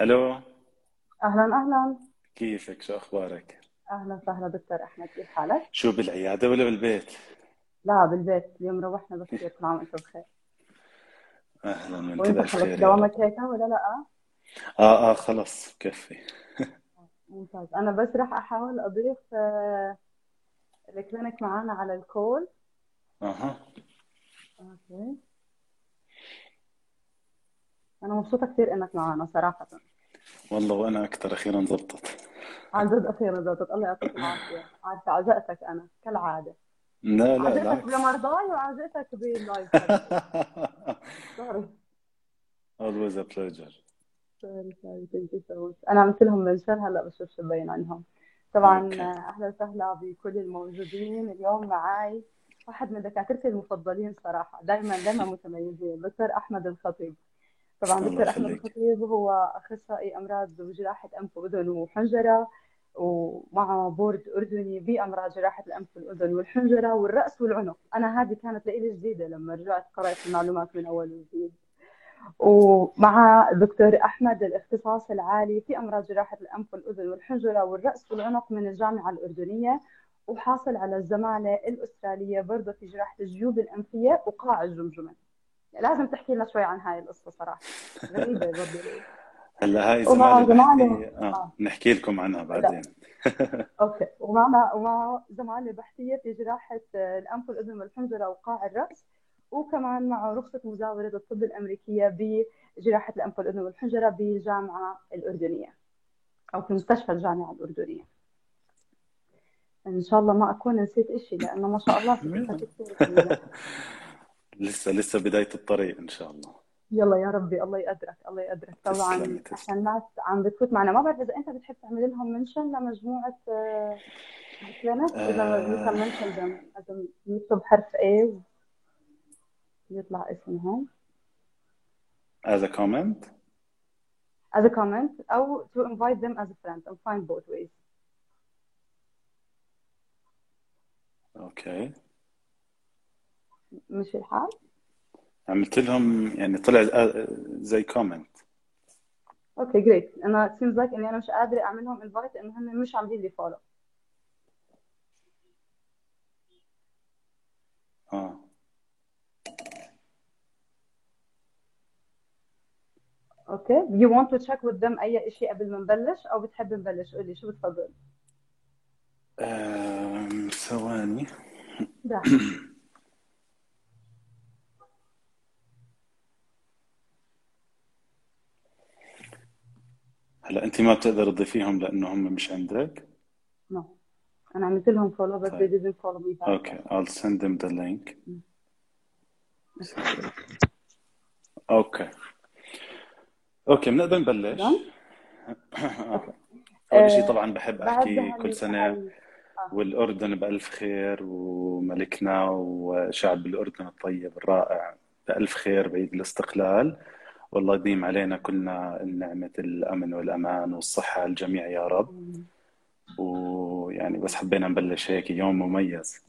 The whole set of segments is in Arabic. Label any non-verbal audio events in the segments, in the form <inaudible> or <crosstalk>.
ألو أهلا أهلا. كيفك؟ شو أخبارك؟ أهلا وسهلا دكتور أحمد كيف حالك؟ شو بالعيادة ولا بالبيت؟ لا بالبيت. اليوم روحنا بخير كل عام وأنت بخير. أهلا وأنت رب. دوامك هيك ولا لا؟ آه آه خلص. بكفي ممتاز. أنا بس راح أحاول أضيف آه، ال clinic معانا على ال call. أها. okay. أنا مبسوطة كثير إنك معانا صراحة. والله وأنا أكثر أخيرا زبطت. عن جد أخيرا زبطت الله يعطيك العافية. عارفة عزقتك أنا كالعادة. لا لا عزقتك بمرضاي وعزقتك بال live. <laughs> sorry always a pleasure. أنا عملت لهم mention هلأ بشوف شو مبين عنهم طبعا أهلا وسهلا بكل الموجودين. اليوم معي واحد من دكاترتي المفضلين صراحة. دائما دائما متميزين. دكتور أحمد الخطيب. طبعا دكتور أحمد الخطيب هو أخصائي أمراض وجراحه أنف وأذن وحنجرة ومعه بورد أردني بأمراض جراحة الأنف والأذن والحنجرة والرأس والعنق. أنا هذه كانت لي جديدة لما رجعت قرأت المعلومات من أول وجديد. ومع دكتور أحمد الاختصاص العالي في أمراض جراحة الأنف والأذن والحنجرة والرأس والعنق من الجامعة الأردنية وحاصل على الزمالة الأسترالية برضه في جراحة الجيوب الأنفية وقاع الجمجمة. لازم تحكي لنا شوي عن هاي القصة صراحة. غريبة برضه هلا هاي زمالة بحثية آه آه. نحكي لكم عنها بعدين. <laughs> أوكي. ومعنا ومع زمالة بحثية في جراحة آه، الأنف والأذن والحنجرة وقاع الرأس وكمان معه رخصة مزاولة الطب الأمريكية بجراحة الأنف والأذن والحنجرة بالجامعة الأردنية أو في مستشفى الجامعة الأردنية. إن شاء الله ما أكون نسيت إشي لأنه ما شاء الله كثير. <laughs> لسه لسه بداية الطريق إن شاء الله. يلا يا ربي الله يقدرك الله يقدرك. طبعا تسلمي عشان الناس عم بتفوت معنا. ما بعرف إذا أنت بتحب تعمل لهم منشن لمجموعة آه، الكلينك إذا we can آه them إذا نكتب حرف A. يطلع اسمهم. As a comment. As a comment أو to invite them as a friend I'm fine both ways. okay مش الحال؟ عملت لهم يعني طلع آه، زي comment okay great أنا seems like إني أنا مش قادرة أعملهم invite لأنه هم مش عاملين لي follow آه. okay. You want to check with them أي شيء قبل ما نبلش أو بتحب نبلش؟ قولي شو بتفضل؟ ثواني. <clears throat> هلا أنت ما بتقدر تضيفيهم لأنه هم مش عندك؟ No. أنا عملت لهم follow بس they طيب. didn't follow me back. أوكي I'll send them the link. okay okay بنقدر نبلش. <coughs> آه. أوكي أول شيء آه طبعا بحب أحكي كل سنة هال آه. والأردن بألف خير وملكنا وشعب الأردن الطيب الرائع بألف خير بعيد الاستقلال. والله يديم علينا كلنا نعمة الأمن والأمان والصحة على الجميع يا رب. ويعني بس حبينا نبلش هيك يوم مميز.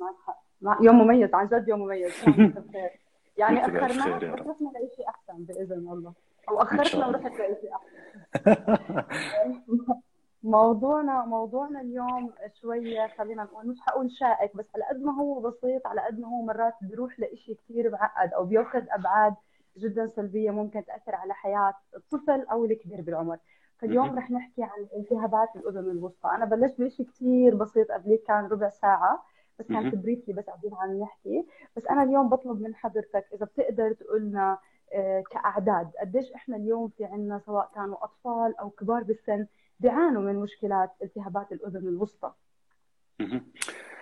يوم مميز عن جد يوم مميز. <laughs> يعني رب. رحنا لشيء أحسن بإذن الله. أخرتنا الله. ورحت لشيء أحسن. <laughs> موضوعنا موضوعنا اليوم شوية خلينا نقول مش حقول شائك بس على قد ما هو بسيط على قد ما هو مرات بيروح لإشي كثير معقد أو بيأخذ أبعاد جدا سلبية ممكن تأثر على حياة الطفل أو الكبير بالعمر فاليوم. رح نحكي عن التهابات الأذن الوسطى أنا بلشت بإشي كثير بسيط قبليك كان ربع ساعة بس كانت. بريفلي بس قاعدين عم نحكي بس أنا اليوم بطلب من حضرتك إذا بتقدر تقول لنا آه، كأعداد قديش إحنا اليوم في عنا سواء كانوا أطفال أو كبار بالسن بيعانوا من مشكلات التهابات الأذن الوسطى.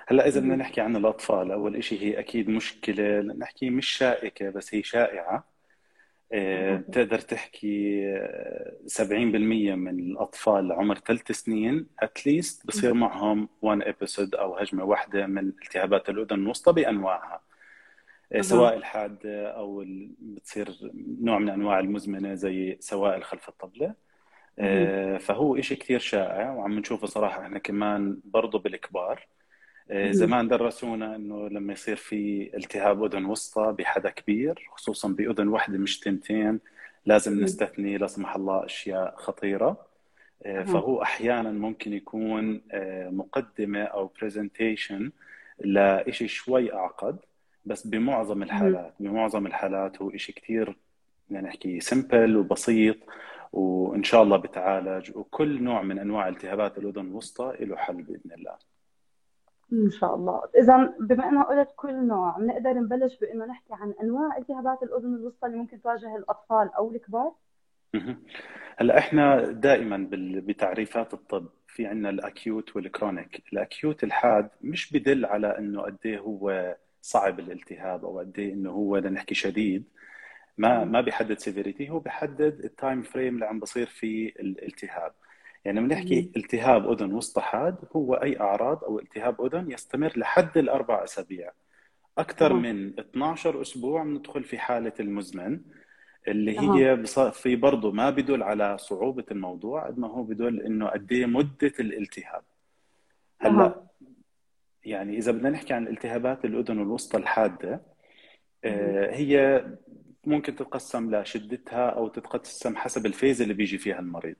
هلأ إذا بدنا. نحكي عن الأطفال أول إشي هي أكيد مشكلة نحكي مش شائكة بس هي شائعة آه، okay. بتقدر تحكي آه، 70% من الأطفال عمر ثلاث سنين at least بصير معهم one episode أو هجمة واحدة من التهابات الأذن الوسطى بأنواعها آه، سواء أها الحادة أو ال- بتصير نوع من أنواع المزمنة زي سوائل خلف الطبلة مهم. آه، فهو إشي كثير شائع وعم نشوفه صراحة إحنا كمان برضه بالكبار آه،. زمان درسونا إنه لما يصير في التهاب أذن وسطى بحدا كبير خصوصا بأذن واحدة مش تنتين لازم. نستثني لا سمح الله أشياء خطيرة آه،. فهو أحيانا ممكن يكون آه، مقدمة أو برزنتيشن لشيء شوي أعقد بس بمعظم الحالات بمعظم الحالات هو شيء كثير يعني نحكي simple وبسيط وإن شاء الله بتعالج وكل نوع من أنواع التهابات الأذن الوسطى له حل بإذن الله إن شاء الله. إذا بما أنها قلت كل نوع بنقدر نبلش بأنه نحكي عن أنواع التهابات الأذن الوسطى اللي ممكن تواجه الأطفال أو الكبار. هلأ إحنا دائما بتعريفات الطب في عندنا ال acute وال chronic. ال acute الحاد مش بدل على إنه قد إيه هو صعب الالتهاب أو قد إيه إنه هو لنحكي شديد. ما ما بيحدد severity هو بيحدد ال time frame اللي عم بصير فيه الالتهاب يعني لما نحكي مهم. التهاب أذن وسطى حاد هو أي أعراض أو التهاب أذن يستمر لحد الأربع أسابيع أكثر. من 12 أسبوع بندخل في حالة المزمن اللي. هي في برضه ما بدل على صعوبة الموضوع قد ما هو بدل إنه قد إيه مدة الالتهاب هلأ. يعني إذا بدنا نحكي عن التهابات الأذن الوسطى الحادة مهم. آه، هي ممكن تتقسم لشدتها أو تتقسم حسب الفيز اللي بيجي فيها المريض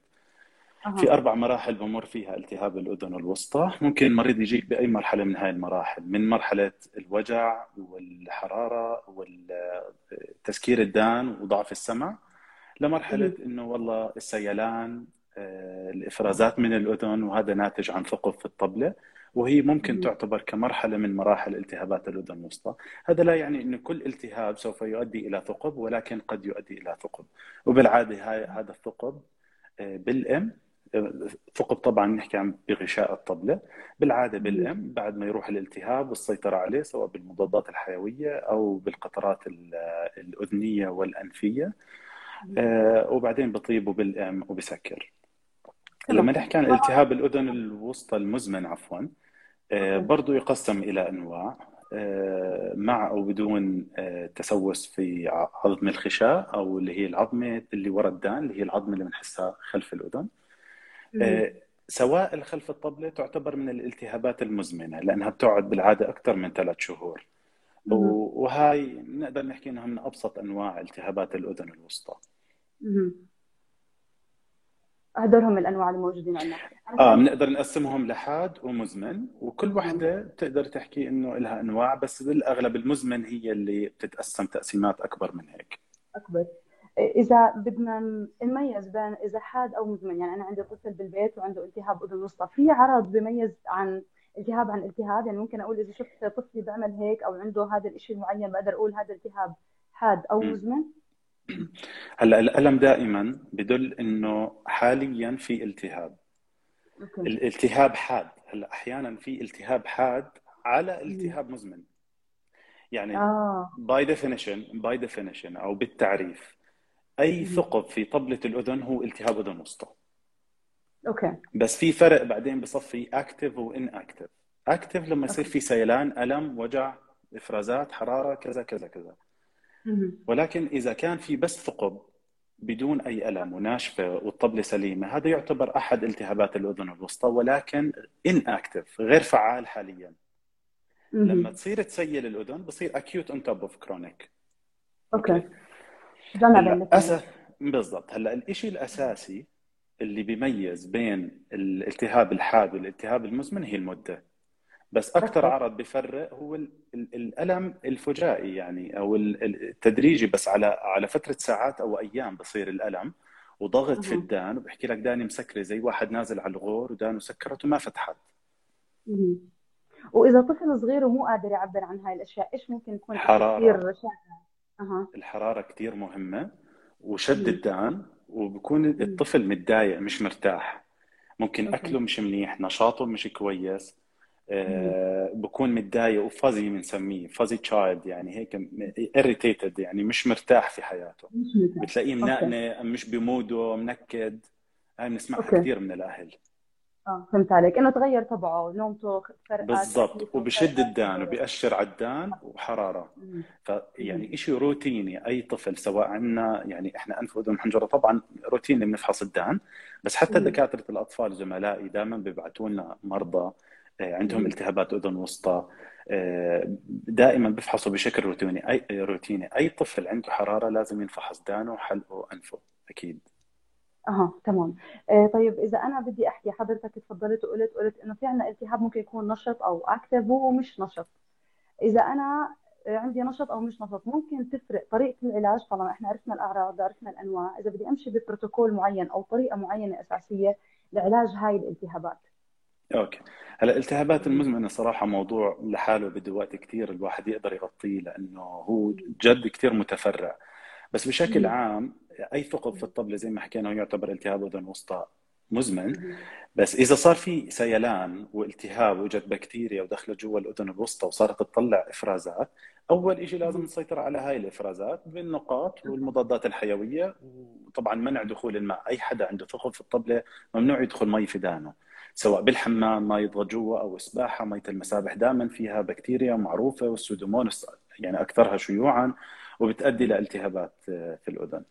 في. أربع مراحل بمر فيها التهاب الأذن الوسطى ممكن المريض يجي بأي مرحلة من هاي المراحل من مرحلة الوجع والحرارة والتسكير الدان وضعف السمع لمرحلة. إنه والله السيلان آه، الإفرازات من الأذن وهذا ناتج عن ثقب في الطبلة وهي ممكن. تعتبر كمرحلة من مراحل التهابات الأذن الوسطى هذا لا يعني إنه كل التهاب سوف يؤدي إلى ثقب ولكن قد يؤدي إلى ثقب وبالعادة هاي هذا الثقب آه، بالأم ثقب طبعا نحكي عن بغشاء الطبلة بالعادة مهم. بالأم بعد ما يروح الالتهاب والسيطرة عليه سواء بالمضادات الحيوية أو بالقطرات ال- الأذنية والأنفية مهم. آه، وبعدين بطيب وبالأم وبسكر لما نحكي عن التهاب الأذن الوسطى المزمن عفوا آه،. برضو يقسم إلى أنواع آه، مع أو بدون تسوس في عظم الخشاء أو اللي هي العظمة اللي ورا الدان اللي هي العظمة اللي بنحسها خلف. آه، سوائل خلف الطبلة تعتبر من الالتهابات المزمنة لأنها بتقعد بالعادة أكثر من ثلاث شهور. وهاي نقدر نحكي إنها من أبسط أنواع التهابات الأذن الوسطى. هدول الأنواع الموجودين عندنا. آه كان بنقدر نقسمهم لحاد ومزمن وكل. وحدة بتقدر تحكي إنه لها أنواع بس بالأغلب المزمن هي اللي بتتقسم تقسيمات أكبر من هيك. أكبر. إذا بدنا نميز بين إذا حاد أو مزمن يعني أنا عندي طفل بالبيت وعنده التهاب أذن وسطى في عرض بيميز عن التهاب عن التهاب؟ يعني ممكن أقول إذا شفت طفلي بيعمل هيك أو عنده هذا الشيء المعين بقدر أقول هذا التهاب حاد أو م. مزمن؟ هلأ الألم دائما بدل إنه حاليا في التهاب. okay الالتهاب حاد. هلأ أحيانا في التهاب حاد على. التهاب مزمن. يعني by definition by definition أو بالتعريف أي. ثقب في طبلة الأذن هو التهاب أذن وسطى. okay. بس في فرق بعدين بصفي active و inactive active لما يصير في سيلان ألم وجع إفرازات حرارة كذا كذا كذا. ولكن إذا كان في بس ثقب بدون أي ألم وناشفة والطبلة سليمة هذا يعتبر أحد التهابات الأذن الوسطى ولكن inactive غير فعال حاليا. لما. تصير تسيل الأذن بصير اكيوت اون توب اوف كرونيك أوكي. الاثنين. أسا... بالضبط. هلا الإشي الأساسي اللي بيميز بين الالتهاب الحاد والالتهاب المزمن هي المدة. بس أوكي. عرض بفرق هو ال... ال- الألم الفجائي يعني ال- التدريجي بس على على فترة ساعات أو أيام بصير الألم. وضغط في. الدان وبحكي لك داني مسكرة زي واحد نازل على الغور ودانه سكرت وما فتحت. وإذا طفل صغير ومو قادر يعبر عن هاي الأشياء إيش ممكن يكون إشي حرارة كثير مهمة وشد مم. الدان وبكون. الطفل متضايق مش مرتاح. ممكن okay. أكله مش منيح نشاطه مش كويس. آه، بكون متضايق و fussy بنسميه fussy child يعني هيك irritated يعني مش مرتاح في حياته. مش مرتاح. بتلاقيه منقنق مش بموده منكد. هاي بنسمعها كثير من الأهل. آه فهمت عليك. إنه تغير طبعه نومته فرقت بالضبط. وبشد الدان وبيأشر على الدان وحرارة. مم. فيعني. إشي روتيني أي طفل سواء عندنا يعني إحنا أنف وأذن حنجرة طبعا روتيني بنفحص الدان. بس حتى مم. دكاترة الأطفال زملائي دائما بيبعتوا لنا مرضى آه، عندهم التهابات أذن وسطى آه، دائما بفحصوا بشكل روتيني. أي روتيني. أي طفل عنده حرارة لازم ينفحص دانه حلقه وانفه أكيد. أها تمام. آه طيب إذا أنا بدي أحكي حضرتك تفضلت وقلت قلت إنه في عندنا التهاب ممكن يكون نشط أو أكتف ومش نشط. إذا أنا عندي نشط أو مش نشط ممكن تفرق طريقة العلاج؟ طالما إحنا عرفنا الأعراض عرفنا الأنواع إذا بدي أمشي ببروتوكول معين أو طريقة معينة أساسية لعلاج هاي الالتهابات. okay. هلا الالتهابات المزمنة صراحة موضوع لحاله بده وقت كثير الواحد يقدر يغطيه لأنه هو جد كثير متفرع. بس بشكل عام أي ثقب في الطبله زي ما حكينا هو يعتبر التهاب أذن وسطى مزمن. بس إذا صار في سيلان والتهاب وجد بكتيريا ودخلت جوا الأذن الوسطى وصارت تطلع إفرازات أول شيء لازم نسيطر على هاي الإفرازات بالنقاط والمضادات الحيوية وطبعا منع دخول الماء. أي حدا عنده ثقب في الطبله ممنوع يدخل مي في دانه سواء بالحمام ما يضغط جوا أو سباحه مية المسابح دائما فيها بكتيريا معروفة وال pseudomonas يعني أكثرها شيوعا وبتؤدي لالتهابات في الأذن.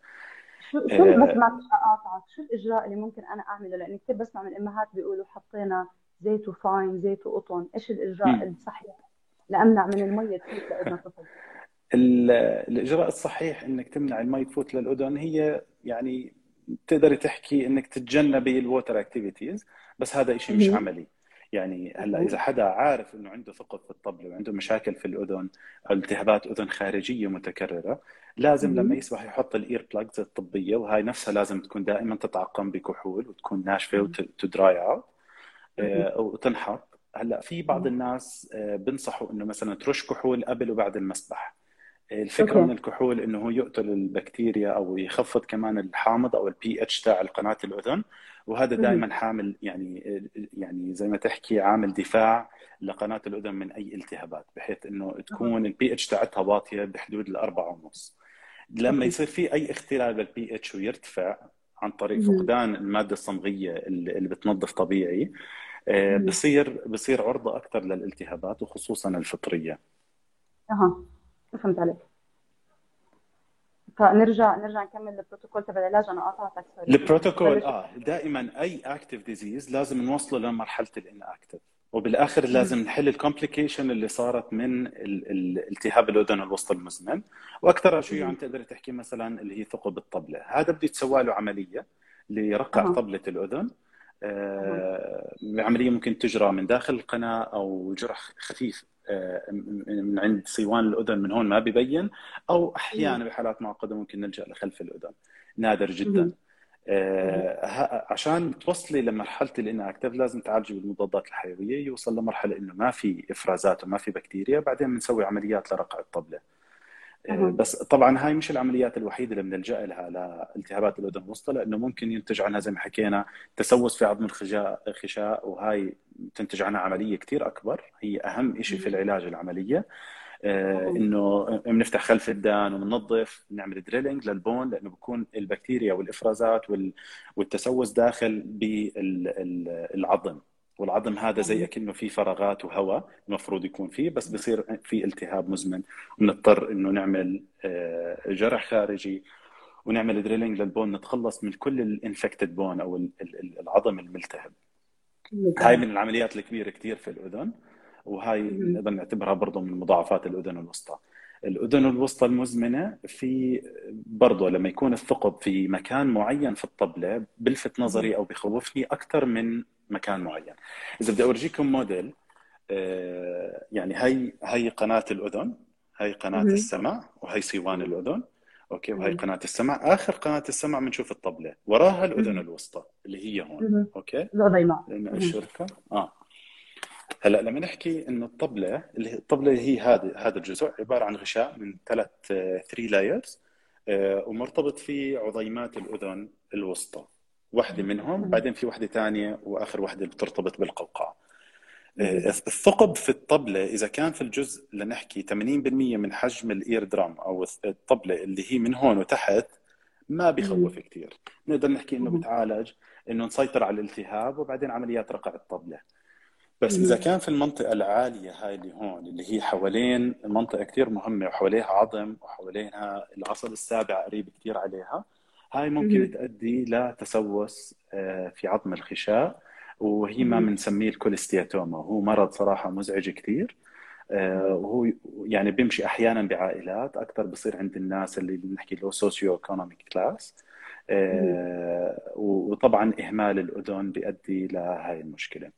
شو شو بس ما اقاطعك شو الإجراء اللي ممكن أنا أعمله؟ لأني كثير بسمع من الأمهات بيقولوا حطينا زيت وفاين زيت وقطن. إيش الإجراء الصحيح لأمنع من المي تفوت لأذن الطفل؟ الإجراء الصحيح إنك تمنع المي تفوت للأذن هي يعني تقدري تحكي إنك تتجنبي ال water activities بس هذا شيء مش عملي. يعني هلا إذا حدا عارف إنه عنده ثقب في الطبله وعنده مشاكل في الأذن أو التهابات أذن خارجية متكررة لازم لما يسبح يحط ال ear plugs الطبية وهي نفسها لازم تكون دائما تتعقم بكحول وتكون ناشفة و dry out وتنحط هلا في بعض الناس آه، بنصحوا إنه مثلا ترش كحول قبل وبعد المسبح. الفكرة من الكحول إنه هو يقتل البكتيريا أو يخفض كمان الحامض أو البي اتش تاع قناه الأذن وهذا دائما حامل يعني يعني زي ما تحكي عامل دفاع لقناة الأذن من أي التهابات بحيث إنه تكون البي اتش تاعتها واطية بحدود الأربعة ونص. لما يصير في أي اختلال بالبي اتش ويرتفع عن طريق فقدان المادة الصمغية اللي بتنظف طبيعي آه، بصير بصير عرضة أكثر للالتهابات وخصوصا الفطرية. أها. فهمت عليك. فنرجع نرجع نكمل البروتوكول تبع العلاج. أنا قاطعتك البروتوكول آه دائما أي active disease لازم نوصله لمرحلة ال inactive وبالآخر لازم نحل ال complication اللي صارت من التهاب الأذن الوسطى المزمن. وأكثر شيء عم تقدر تحكي مثلا اللي هي ثقب الطبلة. هذا بده يتسوى له عملية ليرقع أه. طبلة الأذن. آه عملية ممكن تجرى من داخل القناة أو جرح خفيف من عند صيوان الأذن من هون ما ببين أو أحيانا بحالات معقدة ممكن نلجأ لخلف الأذن. نادر جدا. آه عشان توصلي لمرحله الاناكتيف لازم تعالجي بالمضادات الحيوية يوصل لمرحلة إنه ما في إفرازات وما في بكتيريا بعدين بنسوي عمليات لرقع الطبلة. آه بس طبعا هاي مش العمليات الوحيدة اللي بنلجأ لها لالتهابات الأذن الوسطى لأنه ممكن ينتج عنها زي ما حكينا تسوس في عظم الخشاء وهاي تنتج عنها عملية كثير أكبر. هي أهم شيء في العلاج العملية. آه، إنه بنفتح خلف الدان وبننظف بنعمل drilling لل bone لأنه بكون البكتيريا والإفرازات والتسوس داخل بالعظم. والعظم هذا زي كأنه في فراغات وهواء المفروض يكون فيه بس بصير في التهاب مزمن. ونضطر إنه نعمل آه، جرح خارجي ونعمل drilling لل bone نتخلص من كل ال infected bone أو العظم الملتهب. هاي من العمليات الكبيرة كثير في الأذن وهاي نقدر نعتبرها برضه من مضاعفات الأذن الوسطى. الأذن الوسطى المزمنة في برضه لما يكون الثقب في مكان معين في الطبلة بلفت نظري أو بخوفني أكثر من مكان معين. إذا بدي أورجيكم موديل آه، يعني هي هي قناة الأذن هي قناة السمع وهي صيوان الأذن أوكي؟ وهي قناة السمع آخر قناة السمع بنشوف الطبلة. وراها الأذن الوسطى اللي هي هون أوكي؟ العظيمات الثلاثة. آه. هلأ لما نحكي إنه الطبلة اللي الطبلة اللي هي هذا هذا الجزء عبارة عن غشاء من ثلاث three layers ومرتبط فيه عظيمات الأذن الوسطى. واحدة منهم بعدين في واحدة ثانية وآخر واحدة بترتبط بالقوقعة. آه، الثقب في الطبلة إذا كان في الجزء لنحكي 80% من حجم الإير درام أو الطبلة اللي هي من هون وتحت ما بخوف كثير نقدر نحكي إنه بتعالج إنه نسيطر على الالتهاب وبعدين عمليات رقع الطبلة. بس إذا كان في المنطقة العالية هاي اللي هون اللي هي حوالين منطقة كثير مهمة وحواليها عظم وحوالينها العصب السابع قريب كثير عليها هاي ممكن تؤدي لتسوس آه، في عظم الخشاء وهي ما بنسميه ال cholesteatoma. هو مرض صراحة مزعج كثير آه، وهو يعني بيمشي أحيانا بعائلات أكثر بصير عند الناس اللي بنحكي له socioeconomic class وطبعا إهمال الأذن بيؤدي لهي المشكلة.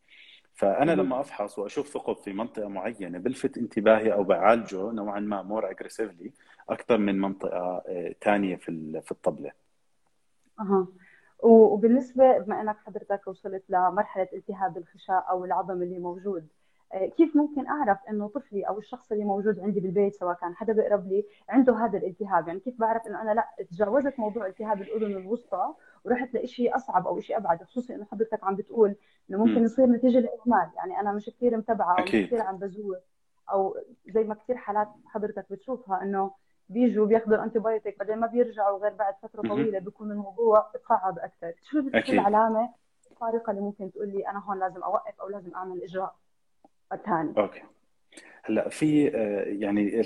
فأنا لما أفحص وأشوف ثقب في منطقة معينة بلفت انتباهي أو بعالجه نوعا ما more aggressively أكثر من منطقة ثانية آه، في في الطبلة. أها. وبالنسبة بما إنك حضرتك وصلت لمرحلة التهاب الخشاء أو العظم اللي موجود آه، كيف ممكن أعرف إنه طفلي أو الشخص اللي موجود عندي بالبيت سواء كان حدا بيقرب لي عنده هذا الالتهاب؟ يعني كيف بعرف إنه أنا لا تجاوزت موضوع التهاب الأذن الوسطى ورحت لشيء أصعب أو شيء أبعد خصوصي إنه حضرتك عم بتقول إنه ممكن يصير نتيجة لاهمال يعني أنا مش كثير متابعة أو مش كثير عم بزور أو زي ما كثير حالات حضرتك بتشوفها إنه بيجوا بياخذوا ال antibiotic بعدين ما بيرجعوا غير بعد فترة طويلة بيكون الموضوع تصعب أكثر. شو العلامه الفارقه اللي ممكن تقول لي أنا هون لازم أوقف أو لازم أعمل إجراء؟ ثاني أوكي. هلأ في آه، يعني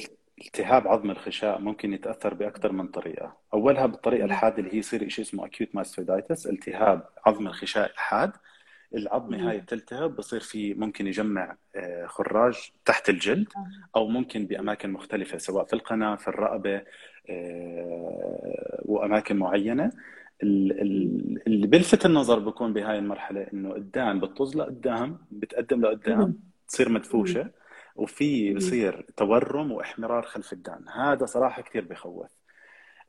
التهاب عظم الخشاء ممكن يتأثر بأكثر من طريقة، أولها بالطريقة الحادة اللي هي يصير شيء اسمه acute mastoiditis، التهاب عظم الخشاء الحاد. العظمة هاي بتلتهب بصير في ممكن يجمع آه، خراج تحت الجلد أو ممكن بأماكن مختلفة سواء في القناة في الرقبة آه، وأماكن معينة. اللي بيلفت النظر بكون بهاي المرحلة إنه قدام بتطز لقدام بتقدم لقدام تصير مدفوشة وفي بصير تورم وإحمرار خلف الدان. هذا صراحة كثير بخوف. آه،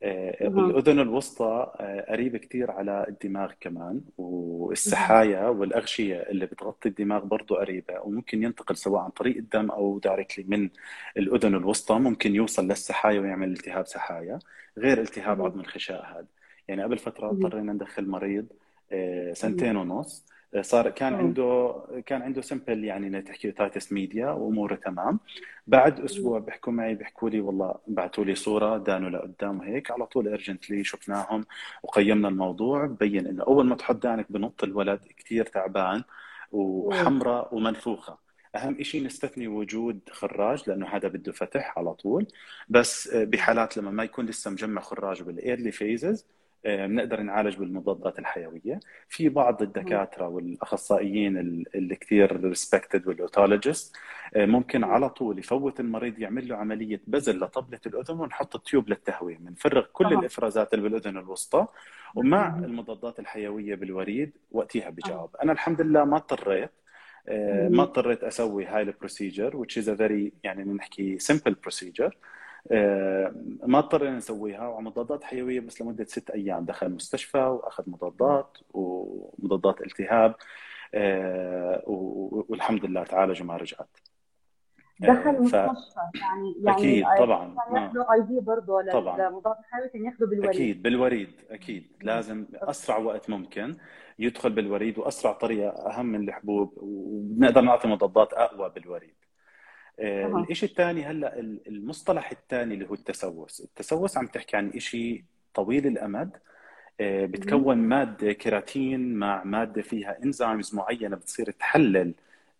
الأذن الوسطى آه، قريبه كثير على الدماغ كمان والسحايا والأغشية اللي بتغطي الدماغ برضه قريبة وممكن ينتقل سواء عن طريق الدم أو دايركتلي من الأذن الوسطى ممكن يوصل للسحايا ويعمل التهاب سحايا غير التهاب عظم الخشاء هذا. يعني قبل فترة اضطرينا ندخل مريض آه، سنتين ونص صار كان عنده كان عنده simple يعني تحكي otitis media وأموره تمام. بعد أسبوع بيحكوا معي بيحكوا لي والله بعثوا لي صورة دانه لقدام وهيك على طول urgently شفناهم وقيمنا الموضوع بين إنه أول ما تحط دانك بنط الولد كثير تعبان وحمراء ومنفوخة. أهم شيء نستثني وجود خراج لأنه هذا بده فتح على طول. بس بحالات لما ما يكون لسه مجمع خراج بال early phase آه، بنقدر نعالج بالمضادات الحيوية. في بعض الدكاترة والأخصائيين اللي كثير respected وال otologist ممكن على طول يفوت المريض يعمل له عملية بذل لطبلة الأذن ونحط ال tube للتهوية بنفرغ كل أه. الإفرازات اللي بالأذن الوسطى ومع المضادات الحيوية بالوريد وقتها بجاوب أنا الحمد لله ما اضطريت آه، ما اضطريت أسوي هاي ال procedure which is a very يعني نحكي simple procedure. آه، ما اضطرينا نسويها ومضادات حيوية بس لمدة ست أيام. دخل المستشفى وأخذ مضادات ومضادات التهاب آه، والحمد لله تعالج وما رجعت. دخل آه، المستشفى يعني يعني أكيد طبعا كان ياخذوا IV برضه للمضاد الحيوي كان ياخذوا بالوريد. أكيد بالوريد أكيد. لازم أسرع وقت ممكن يدخل بالوريد وأسرع طريقة أهم من الحبوب وبنقدر نعطي مضادات أقوى بالوريد. آه الشيء الثاني هلأ المصطلح الثاني اللي هو التسوس. التسوس عم تحكي عن شيء طويل الأمد آه بتكون مادة كيراتين مع مادة فيها إنزيمز معينة بتصير تحلل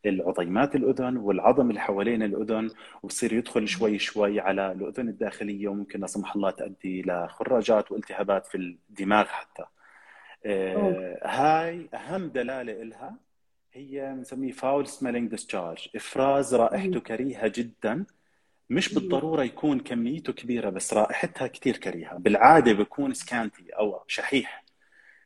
العظيمات الأذن والعظم اللي حوالين الأذن وبصير يدخل شوي شوي على الأذن الداخلية وممكن لا سمح الله تؤدي لخراجات والتهابات في الدماغ حتى. آه هاي أهم دلالة لها هي بنسميه foul smelling discharge إفراز رائحته كريهة جدا. مش بالضرورة يكون كميته كبيرة بس رائحتها كثير كريهة. بالعادة بيكون scanty أو شحيح.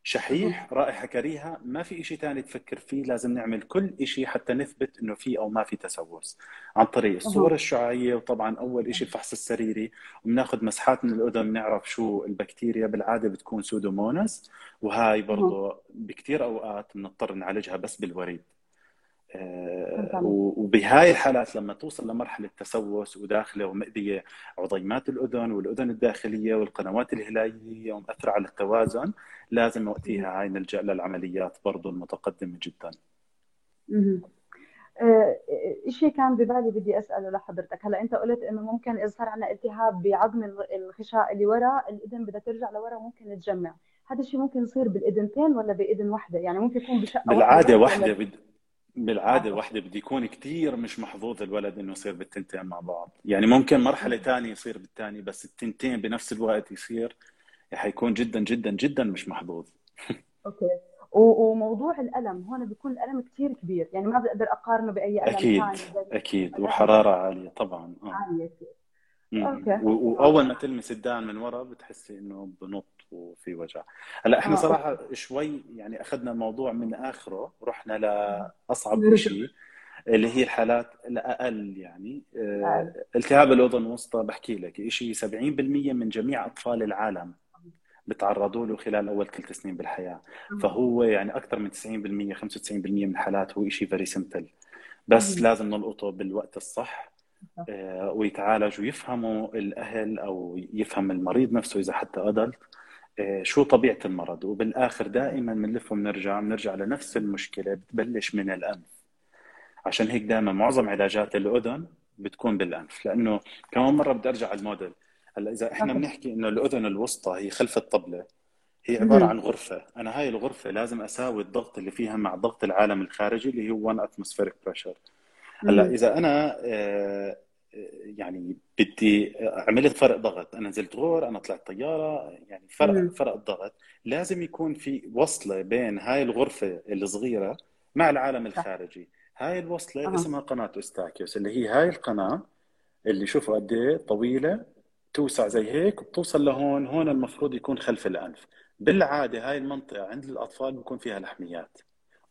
شحيح رائحة كريهة ما في شيء ثاني تفكر فيه لازم نعمل كل شيء حتى نثبت إنه في أو ما في تسوس. عن طريق الصور الشعاعية وطبعا أول شيء الفحص السريري وبناخذ مسحات من الأذن نعرف شو البكتيريا بالعادة بتكون سودوموناس وهاي برضه بكثير أوقات بنضطر نعالجها بس بالوريد. آه، وبهاي الحالات لما توصل لمرحلة تسوس وداخلة ومأذية عظيمات الأذن والأذن الداخلية والقنوات الهلالية ومأثرة على التوازن لازم وقتها هاي نلجا للعمليات برضه المتقدمه جدا. آه، شيء كان ببالي بدي أسأله لحضرتك. هلا أنت قلت إنه ممكن إذا صار عندنا التهاب بعظم الغشاء اللي ورا الإذن بدها ترجع لورا ممكن تجمع هذا الشيء ممكن يصير بالإذنتين ولا بإذن واحدة؟ يعني ممكن يكون بشقة بالعادة واحدة بد... بالعادة الوحده بده يكون كثير مش محظوظ الولد إنه يصير بالتنتين مع بعض. يعني ممكن مرحلة ثانية يصير بالثاني بس التنتين بنفس الوقت يصير حيكون جدا جدا جدا مش محظوظ. أوكي. وموضوع الألم هون بيكون الألم كثير كبير. يعني ما بقدر أقارنه بأي ألم أكيد ثاني أكيد. وحرارة عالية طبعا كثير م-م. أوكي. وأول ما تلمس الدان من ورا بتحسي إنه بنط وفي وجع. هلأ إحنا آه أوكي. صراحة شوي يعني أخذنا الموضوع من آخره رحنا لأصعب شيء اللي هي الحالات الأقل يعني. آه، التهاب الأذن الوسطى بحكي لك شيء 70% من جميع أطفال العالم. بتعرضوا له خلال أول ثلاث سنين بالحياة. فهو يعني أكثر من 90% 95% من الحالات هو شيء فيري سمبل بس. لازم نلقطه بالوقت الصح آه، ويتعالج ويفهموا الأهل أو يفهم المريض نفسه إذا حتى ادلت شو طبيعة المرض. وبالآخر دائما بنلف وبنرجع بنرجع لنفس المشكلة بتبلش من الأنف. عشان هيك دائما معظم علاجات الأذن بتكون بالأنف. لأنه كمان مرة بدي أرجع على الموديل. هلا إذا إحنا بنحكي إنه الأذن الوسطى هي خلف الطبلة هي عبارة. عن غرفة. أنا هاي الغرفة لازم أساوي الضغط اللي فيها مع ضغط العالم الخارجي اللي هو 1 atmospheric pressure هلا. إذا أنا آه، يعني بدي عملت فرق ضغط. أنا نزلت غور أنا طلعت طيارة يعني فرق مم. فرق الضغط. لازم يكون في وصلة بين هاي الغرفة الصغيرة مع العالم الخارجي. هاي الوصلة آه اسمها قناة اوستاكيوس اللي هي هاي القناة اللي شوفوا قد إيه طويلة توسع زي هيك وبتوصل لهون هون المفروض يكون خلف الأنف بالعادة هاي المنطقة عند الأطفال بيكون فيها لحميات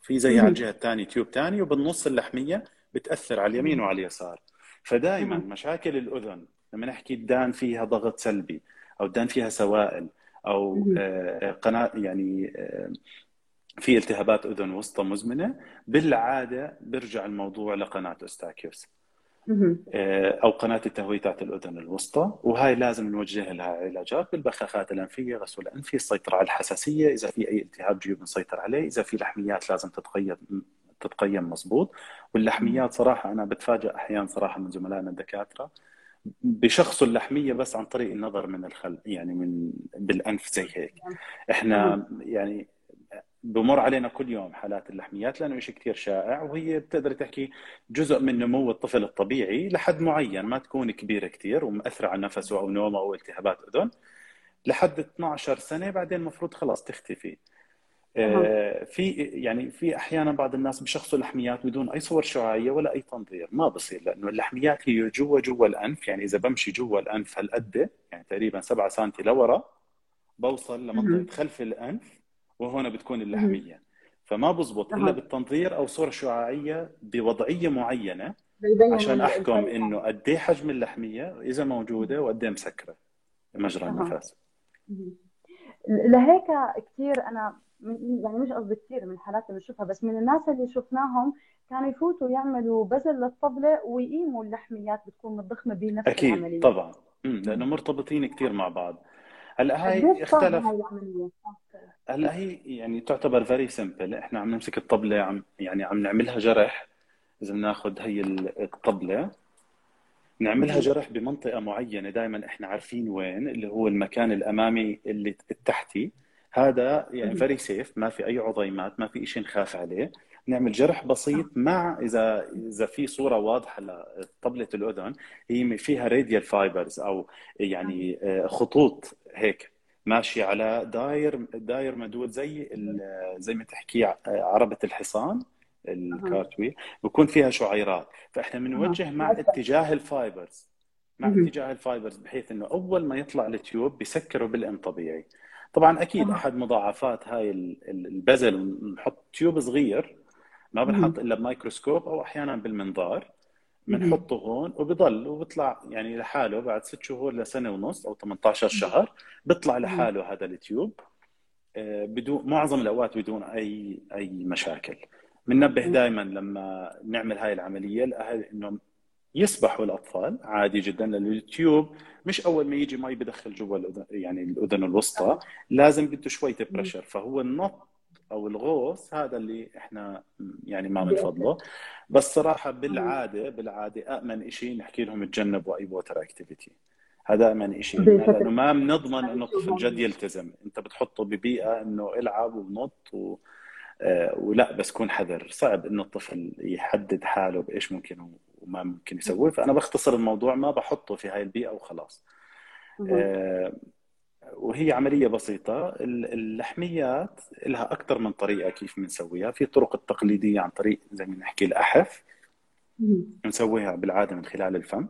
في زي على. الجهة الثانية tube ثاني وبالنص اللحمية بتأثر على اليمين. وعلى اليسار فدائما. مشاكل الأذن لما نحكي الدان فيها ضغط سلبي أو الدان فيها سوائل أو. آه، قناة يعني آه، في التهابات أذن وسطى مزمنة بالعادة بيرجع الموضوع لقناة اوستاكيوس مم. أو قناة التهويه تاعت الأذن الوسطى وهي لازم نوجه لها علاجات بالبخاخات الأنفية غسول انفي السيطرة على الحساسية إذا في أي التهاب جيوب نسيطر عليه إذا في لحميات لازم تتقيد تتقيم مضبوط. واللحميات صراحة أنا بتفاجئ أحيانا صراحة من زملائنا الدكاترة بشخصوا اللحمية بس عن طريق النظر من الخلف يعني من بالأنف زي هيك. إحنا يعني بمر علينا كل يوم حالات اللحميات لأنه شيء كثير شائع وهي بتقدر تحكي جزء من نمو الطفل الطبيعي لحد معين ما تكون كبيرة كثير ومأثرة على نفسه أو نومه أو التهابات أذن لحد 12 سنة بعدين المفروض خلاص تختفي. آه، في يعني في أحيانا بعض الناس بشخصوا اللحميات بدون أي صور شعاعية ولا أي تنظير ما بصير لأنه اللحميات هي جوا جوا الأنف يعني إذا بمشي جوا الأنف هالقد يعني تقريبا 7 سم لورا بوصل لمنطقة. خلف الأنف وهنا بتكون. اللحمية فما بزبط إلا. بالتنظير أو صورة شعاعية بوضعية معينة عشان أحكم إنه قد إيه حجم اللحمية إذا موجودة وقد إيه مسكرة مجرى. النفس مم. لهيك كثير أنا يعني مش قصدي كثير من الحالات اللي بنشوفها بس من الناس اللي شفناهم كانوا يفوتوا يعملوا بزل للطبلة ويقيموا اللحميات بتكون متضخمة بنفس أكيد العملية طبعا لأنه. مرتبطين كثير مع بعض هلا هاي صعبة اختلف؟ أوكي. هلا هي يعني تعتبر very simple إحنا عم نمسك الطبلة عم يعني عم نعملها جرح إذا بناخذ هي الطبلة نعملها. جرح بمنطقة معينة دائما إحنا عارفين وين اللي هو المكان الأمامي اللي التحتي هذا يعني. very safe ما في أي عظيمات ما في شيء نخاف عليه نعمل جرح بسيط مع إذا إذا في صورة واضحة لطبلة الأذن هي فيها radial fibers أو يعني آه، خطوط هيك ماشية على داير داير مدود زي زي ما تحكي ع- عربة الحصان أها. ال cartwheel بكون فيها شعيرات فإحنا. بنوجه مع. اتجاه ال fibers مع. اتجاه ال fibers بحيث إنه أول ما يطلع ال tube بيسكره بالإن طبيعي طبعا أكيد. أحد مضاعفات هاي ال- ال- البذل بنحط tube صغير ما بنحط. إلا بميكروسكوب أو أحيانا بالمنظار. بنحطه هون وبضل وبيطلع يعني لحاله بعد ست شهور لسنة ونص أو 18 شهر بيطلع. لحاله هذا ال tube آه، بدون معظم الأوقات بدون اي أي مشاكل بننبه. دائما لما نعمل هاي العملية الأهل إنه يسبحوا الأطفال عادي جدا لأنه ال tube مش أول ما يجي مي بدخل جوا الاذن يعني الأذن الوسطى. لازم بده شوية. pressure فهو النط أو الغوص هذا اللي إحنا يعني ما. بنفضله. بس صراحة. بالعادة بالعادة امن شيء نحكي لهم تجنبوا اي water activity هذا امن شيء لأنه ما بنضمن إنه الطفل جد. يلتزم. أنت بتحطه ببيئة إنه العب ونط و... آه، ولا بس كون حذر. صعب إنه الطفل يحدد حاله بإيش ممكن وما ممكن يسوي. فأنا بختصر الموضوع ما بحطه في هاي البيئة وخلاص. وهي عملية بسيطة. اللحميات لها أكثر من طريقة كيف بنسويها. في طرق التقليدية عن طريق زي ما نحكي الأحف. بنسويها بالعادة من خلال الفم.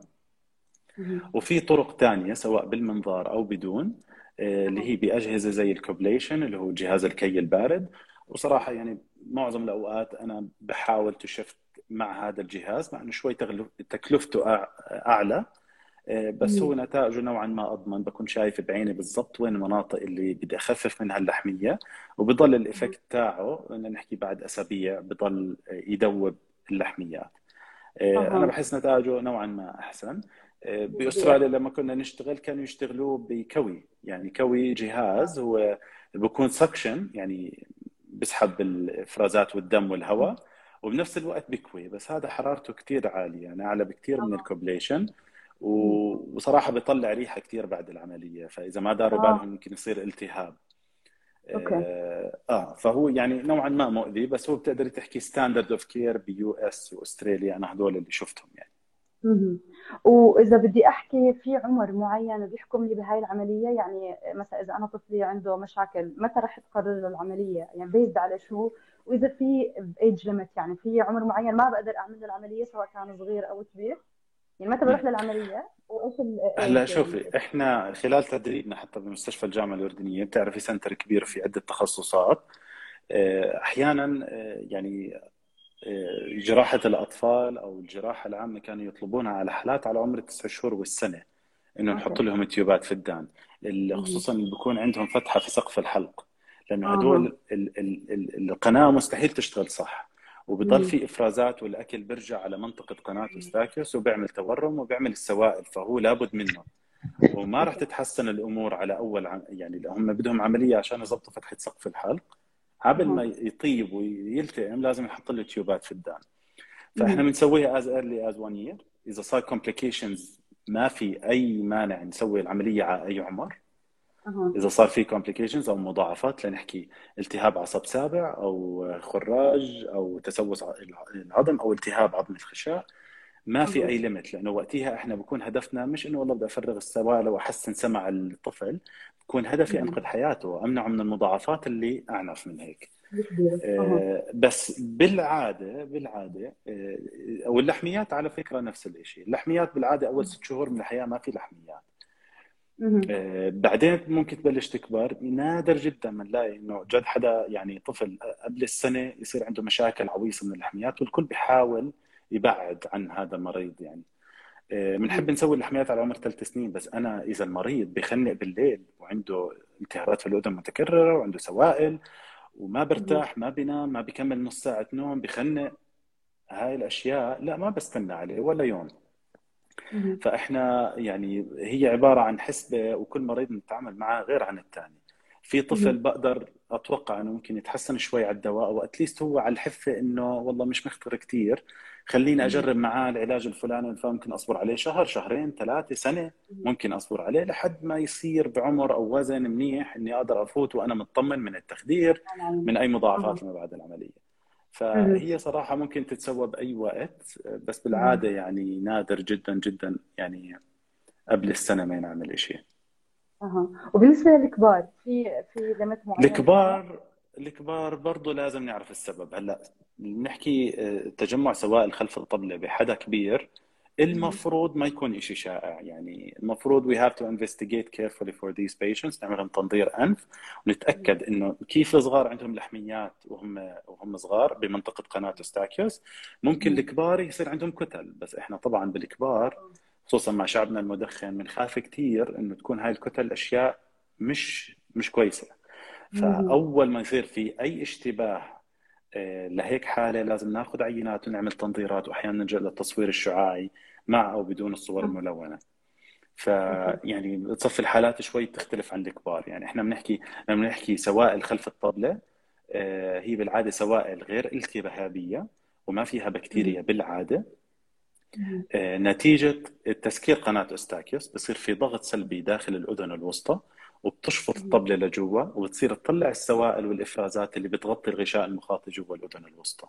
وفي طرق ثانية سواء بالمنظار أو بدون آه، اللي هي بأجهزة زي ال coblation اللي هو جهاز الكي البارد. وصراحة يعني معظم الأوقات أنا بحاول to shift مع هذا الجهاز مع إنه شوي تكلفته أعلى. بس هو نتائجه نوعا ما أضمن. بكون شايف بعيني بالضبط وين المناطق اللي بدي أخفف منها اللحمية وبضل ال effect تاعه نحكي بعد أسابيع بضل يدوب اللحميات. أه. أنا بحس نتائجه نوعا ما أحسن. آه، بأستراليا لما كنا نشتغل كانوا يشتغلوه بكوي. يعني كوي جهاز هو بكون suction يعني بسحب الإفرازات والدم والهواء وبنفس الوقت بكوي. بس هذا حرارته كثير عالية يعني أعلى بكثير من ال coblation. وصراحة بيطلع ريحة كثير بعد العملية فإذا ما داروا آه. بالهم ممكن يصير التهاب. أوكي. آه, آه فهو يعني نوعا ما مؤذي بس هو بتقدري تحكي standard of care ب US وأستراليا أنا هذول اللي شفتهم يعني. وإذا بدي أحكي في عمر معين بيحكم لي بهاي العملية؟ يعني مثلا إذا أنا طفلي عنده مشاكل متى رح تقرر له العملية؟ يعني based على شو؟ وإذا في age limit يعني في عمر معين ما بقدر أعمل له العملية سواء كان صغير أو كبير؟ يعني متى بروح للعملية؟ وإيش هلا شوفي إحنا خلال تدريبنا حتى بمستشفى الجامعة الاردنيه بتعرفي center كبير في عدة تخصصات. آه، أحيانا آه، يعني آه، جراحة الأطفال أو الجراحة العامة كانوا يطلبونها على حالات على عمر التسع شهور والسنة إنه نحط لهم تيوبات في الدان. خصوصا اللي بيكون عندهم فتحة في سقف الحلق لأنه هدول القناة مستحيل تشتغل صح. وبضل في إفرازات والأكل بيرجع على منطقة قناة أستاكيوس وبيعمل تورم وبيعمل السوائل فهو لابد منه. وما راح تتحسن الأمور على أول عم يعني هم بدهم عملية عشان يضبطوا فتحة سقف الحلق. قبل ما يطيب ويلتئم لازم يحط له تيوبات في الدان. فإحنا بنسويها as early as 1 year إذا صار complications ما في أي مانع نسوي العملية على أي عمر. إذا صار في complications أو مضاعفات لنحكي التهاب عصب سابع أو خراج أو تسوس العظم أو التهاب عظم الخشاء ما في أي limit لأنه وقتها إحنا بكون هدفنا مش إنه والله بدي أفرغ السوائل وأحسن سمع الطفل بكون هدفي أنقذ حياته وأمنعه من المضاعفات اللي أعنف من هيك. آه بس بالعادة بالعادة آه واللحميات على فكرة نفس الشيء اللحميات بالعادة أول ست شهور من الحياة ما في لحميات. آه بعدين ممكن تبلش تكبر. نادر جدا ما نلاقي إنه جد حدا يعني طفل قبل السنة يصير عنده مشاكل عويصة من اللحميات والكل بيحاول يبعد عن هذا المريض يعني. بنحب آه نسوي اللحميات على عمر ثلاث سنين بس أنا إذا المريض بخنق بالليل وعنده التهابات في الأذن متكررة وعنده سوائل وما برتاح ما بينام ما بيكمل نص ساعة نوم بخنق هاي الأشياء لا ما بستنى عليه ولا يوم. فإحنا يعني هي عبارة عن حسبة وكل مريض نتعامل معاه غير عن الثاني. في طفل بقدر أتوقع إنه ممكن يتحسن شوي على الدواء واتليست هو على الحفة إنه والله مش مختار كثير خليني أجرب معاه العلاج الفلاني فممكن أصبر عليه شهر شهرين ثلاثة سنة ممكن أصبر عليه لحد ما يصير بعمر أو وزن منيح إني أقدر أفوت وأنا مطمن من التخدير من أي مضاعفات ما بعد العملية. فهي صراحة ممكن تتسوى بأي وقت بس بالعادة يعني نادر جدا جدا يعني قبل السنة ما ينعمل شيء أها. وبالنسبة للكبار في في ليميت معين؟ الكبار الكبار برضه لازم نعرف السبب. هلأ نحكي آه، تجمع سوائل خلف الطبلة بحدا كبير المفروض ما يكون شيء شائع. يعني المفروض we have to investigate carefully for these patients نعملهم تنظير أنف ونتأكد إنه كيف الصغار عندهم لحميات وهم وهم صغار بمنطقة قناة أستاكيوس. ممكن الكبار يصير عندهم كتل بس إحنا طبعا بالكبار خصوصا مع شعبنا المدخن بنخاف كثير إنه تكون هاي الكتل أشياء مش مش كويسة. فأول ما يصير في أي اشتباه لهيك حالة لازم ناخذ عينات ونعمل تنظيرات وأحيانا نلجا للتصوير الشعاعي مع أو بدون الصور الملونة. فيعني بتصفي الحالات شوي تختلف عن الكبار يعني إحنا بنحكي لما بنحكي سوائل خلف الطبلة آه، هي بالعادة سوائل غير التهابية وما فيها بكتيريا بالعادة. آه، نتيجة تسكير قناة أستاكيوس بصير في ضغط سلبي داخل الأذن الوسطى وبتشفط الطبلة لجوا وبتصير تطلع السوائل والإفرازات اللي بتغطي الغشاء المخاطي جوا الأذن الوسطى.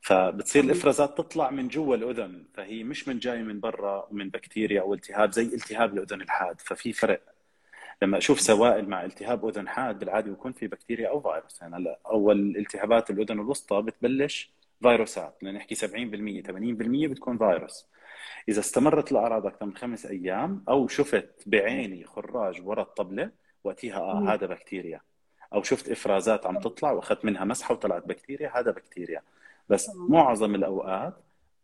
فبتصير الإفرازات تطلع من جوا الأذن فهي مش من جاي من برا من بكتيريا أو التهاب زي التهاب الأذن الحاد. ففي فرق. لما أشوف سوائل مع التهاب أذن حاد بالعادة بيكون في بكتيريا أو فيروس. يعني هلا أول التهابات الأذن الوسطى بتبلش فيروسات. بدنا نحكي 70% 80% بتكون فيروس. إذا استمرت الأعراض أكثر من خمس أيام أو شفت بعيني خراج ورا الطبلة وقتها آه هذا بكتيريا. أو شفت إفرازات عم تطلع وأخذت منها مسحة وطلعت بكتيريا هذا بكتيريا. بس معظم الأوقات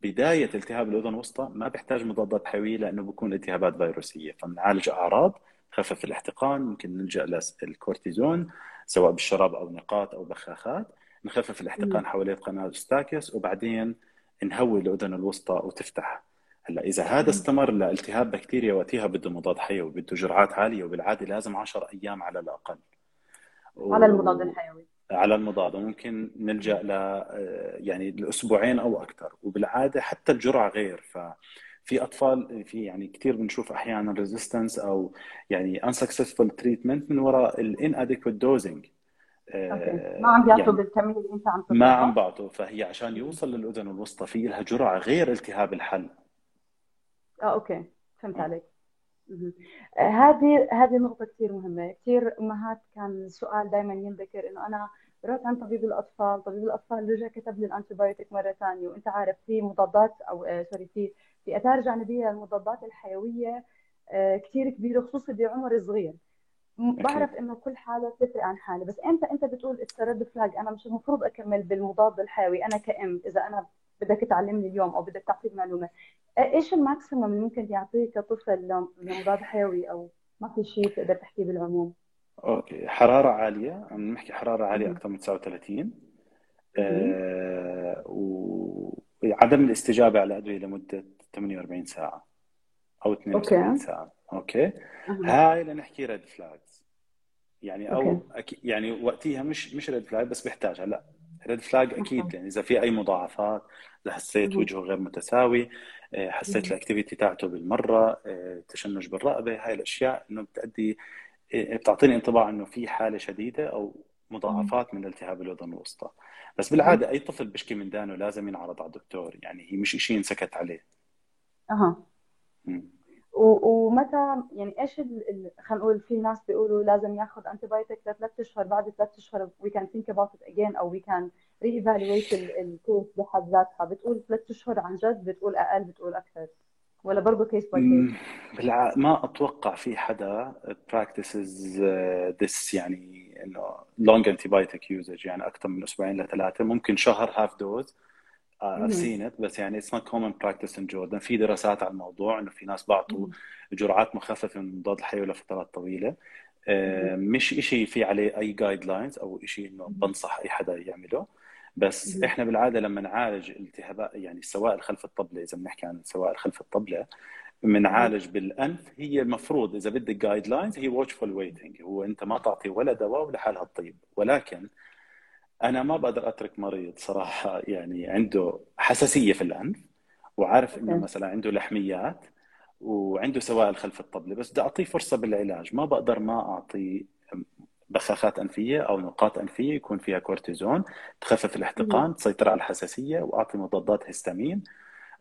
بداية التهاب الأذن الوسطى ما بيحتاج مضادات حيوية لأنه بيكون التهابات فيروسية. فبنعالج أعراض خفف الاحتقان ممكن نلجأ للكورتيزون سواء بالشراب أو نقاط أو بخاخات. نخفف الاحتقان حوالين قناة ستاكيوس وبعدين نهوي الأذن الوسطى وتفتح هلا إذا هذا استمر لالتهاب بكتيريا وقتها بده مضاد حيوي بده جرعات عالية وبالعادة لازم 10 أيام على الأقل. على المضاد الحيوي. على المضاد وممكن نلجأ ل يعني لأسبوعين أو أكثر وبالعادة حتى الجرعة غير. ف في أطفال في يعني كثير بنشوف أحيانا resistance أو يعني unsuccessful treatment من وراء ال inadequate dosing ما عم بيعطوا يعني بالكميه اللي إنت عم ما عم بعطوا. فهي عشان يوصل للأذن الوسطى في لها جرعة غير التهاب الحلق آه أوكي. فهمت عليك. هذه هذه نقطة كثير مهمة، كثير أمهات كان سؤال دائما ينذكر إنه أنا رحت عند طبيب الأطفال، طبيب الأطفال رجع كتب لي ال antibiotic مرة ثانية. وأنت عارف في مضادات أو آه sorry في في آثار جانبية للمضادات الحيوية آه كثير كبيرة خصوصا بعمر صغير. بعرف إنه كل حالة بتفرق عن حالة. بس أنت أنت بتقول it's red flag أنا مش المفروض أكمل بالمضاد الحيوي. أنا كأم إذا أنا بدك تعلمني اليوم أو بدك تعطيني معلومة. إيش ال maximum اللي ممكن يعطيه كطفل لمضاد حيوي أو ما في شيء تقدر تحكيه بالعموم؟ أوكي حرارة عالية عم نحكي حرارة عالية أكثر من 39 آه وعدم الاستجابة على الأدوية لمدة 48 ساعة أو 72 أوكي. ساعة. أوكي؟ أه. هاي لنحكي red flags يعني أو أكي يعني وقتها مش مش red flag بس بيحتاج هلا red flag أكيد يعني إذا في أي مضاعفات اذا حسيت وجهه غير متساوي آه، حسيت ال activity تاعته بالمرة آه، تشنج بالرقبة هاي الأشياء إنه بتأدي آه، بتعطيني انطباع إنه في حالة شديدة أو مضاعفات من التهاب الأذن الوسطى. بس بالعادة أي طفل بيشكي من دانه لازم ينعرض على الدكتور يعني هي مش شيء انسكت عليه. أها. ومتى يعني إيش خلينا نقول في ناس بيقولوا لازم ياخذ antibiotic لثلاث أشهر بعد ثلاث أشهر we can think about it again أو we can re-evaluate ال case بحد ذاتها. بتقول ثلاث أشهر عن جد بتقول أقل بتقول أكثر. ولا برضه كيس باي كيس. ما أتوقع في حدا practices this يعني إنه long antibiotic usage يعني أكثر من أسبوعين لثلاثه ممكن شهر half dose I've seen it بس يعني it's not common practice in Jordan. في دراسات على الموضوع إنه في ناس بعطوا جرعات مخففة من المضاد الحيوي لفترات طويلة. مش شيء في عليه أي guidelines أو شيء إنه بنصح أي حدا يعمله. بس إحنا بالعادة لما نعالج التهابات يعني السوائل خلف الطبلة إذا بنحكي عن سوائل خلف الطبلة بنعالج بالأنف. هي المفروض إذا بدك guidelines هي watchful waiting هو أنت ما تعطي ولا دواء ولحالها تطيب ولكن أنا ما بقدر أترك مريض صراحة يعني عنده حساسية في الأنف وعارف إنه مثلا عنده لحميات وعنده سوائل خلف الطبله بس بدي أعطيه فرصة بالعلاج. ما بقدر ما أعطي بخاخات أنفية أو نقاط أنفية يكون فيها كورتيزون تخفف الاحتقان تسيطر على الحساسية وأعطي مضادات هيستامين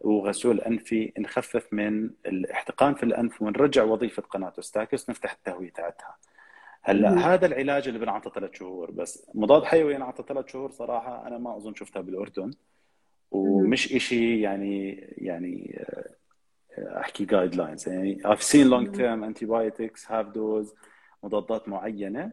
وغسول أنفي نخفف من الاحتقان في الأنف ونرجع وظيفة قناة استاكيوس نفتح التهوية تاعتها. هلأ هذا العلاج اللي بنعطى ثلاث شهور بس مضاد حيوي ينعطى ثلاث شهور صراحة أنا ما أظن شفتها بالأردن. ومش إشي يعني يعني آه، أحكي guidelines يعني I've seen long term antibiotics half dose مضادات معينة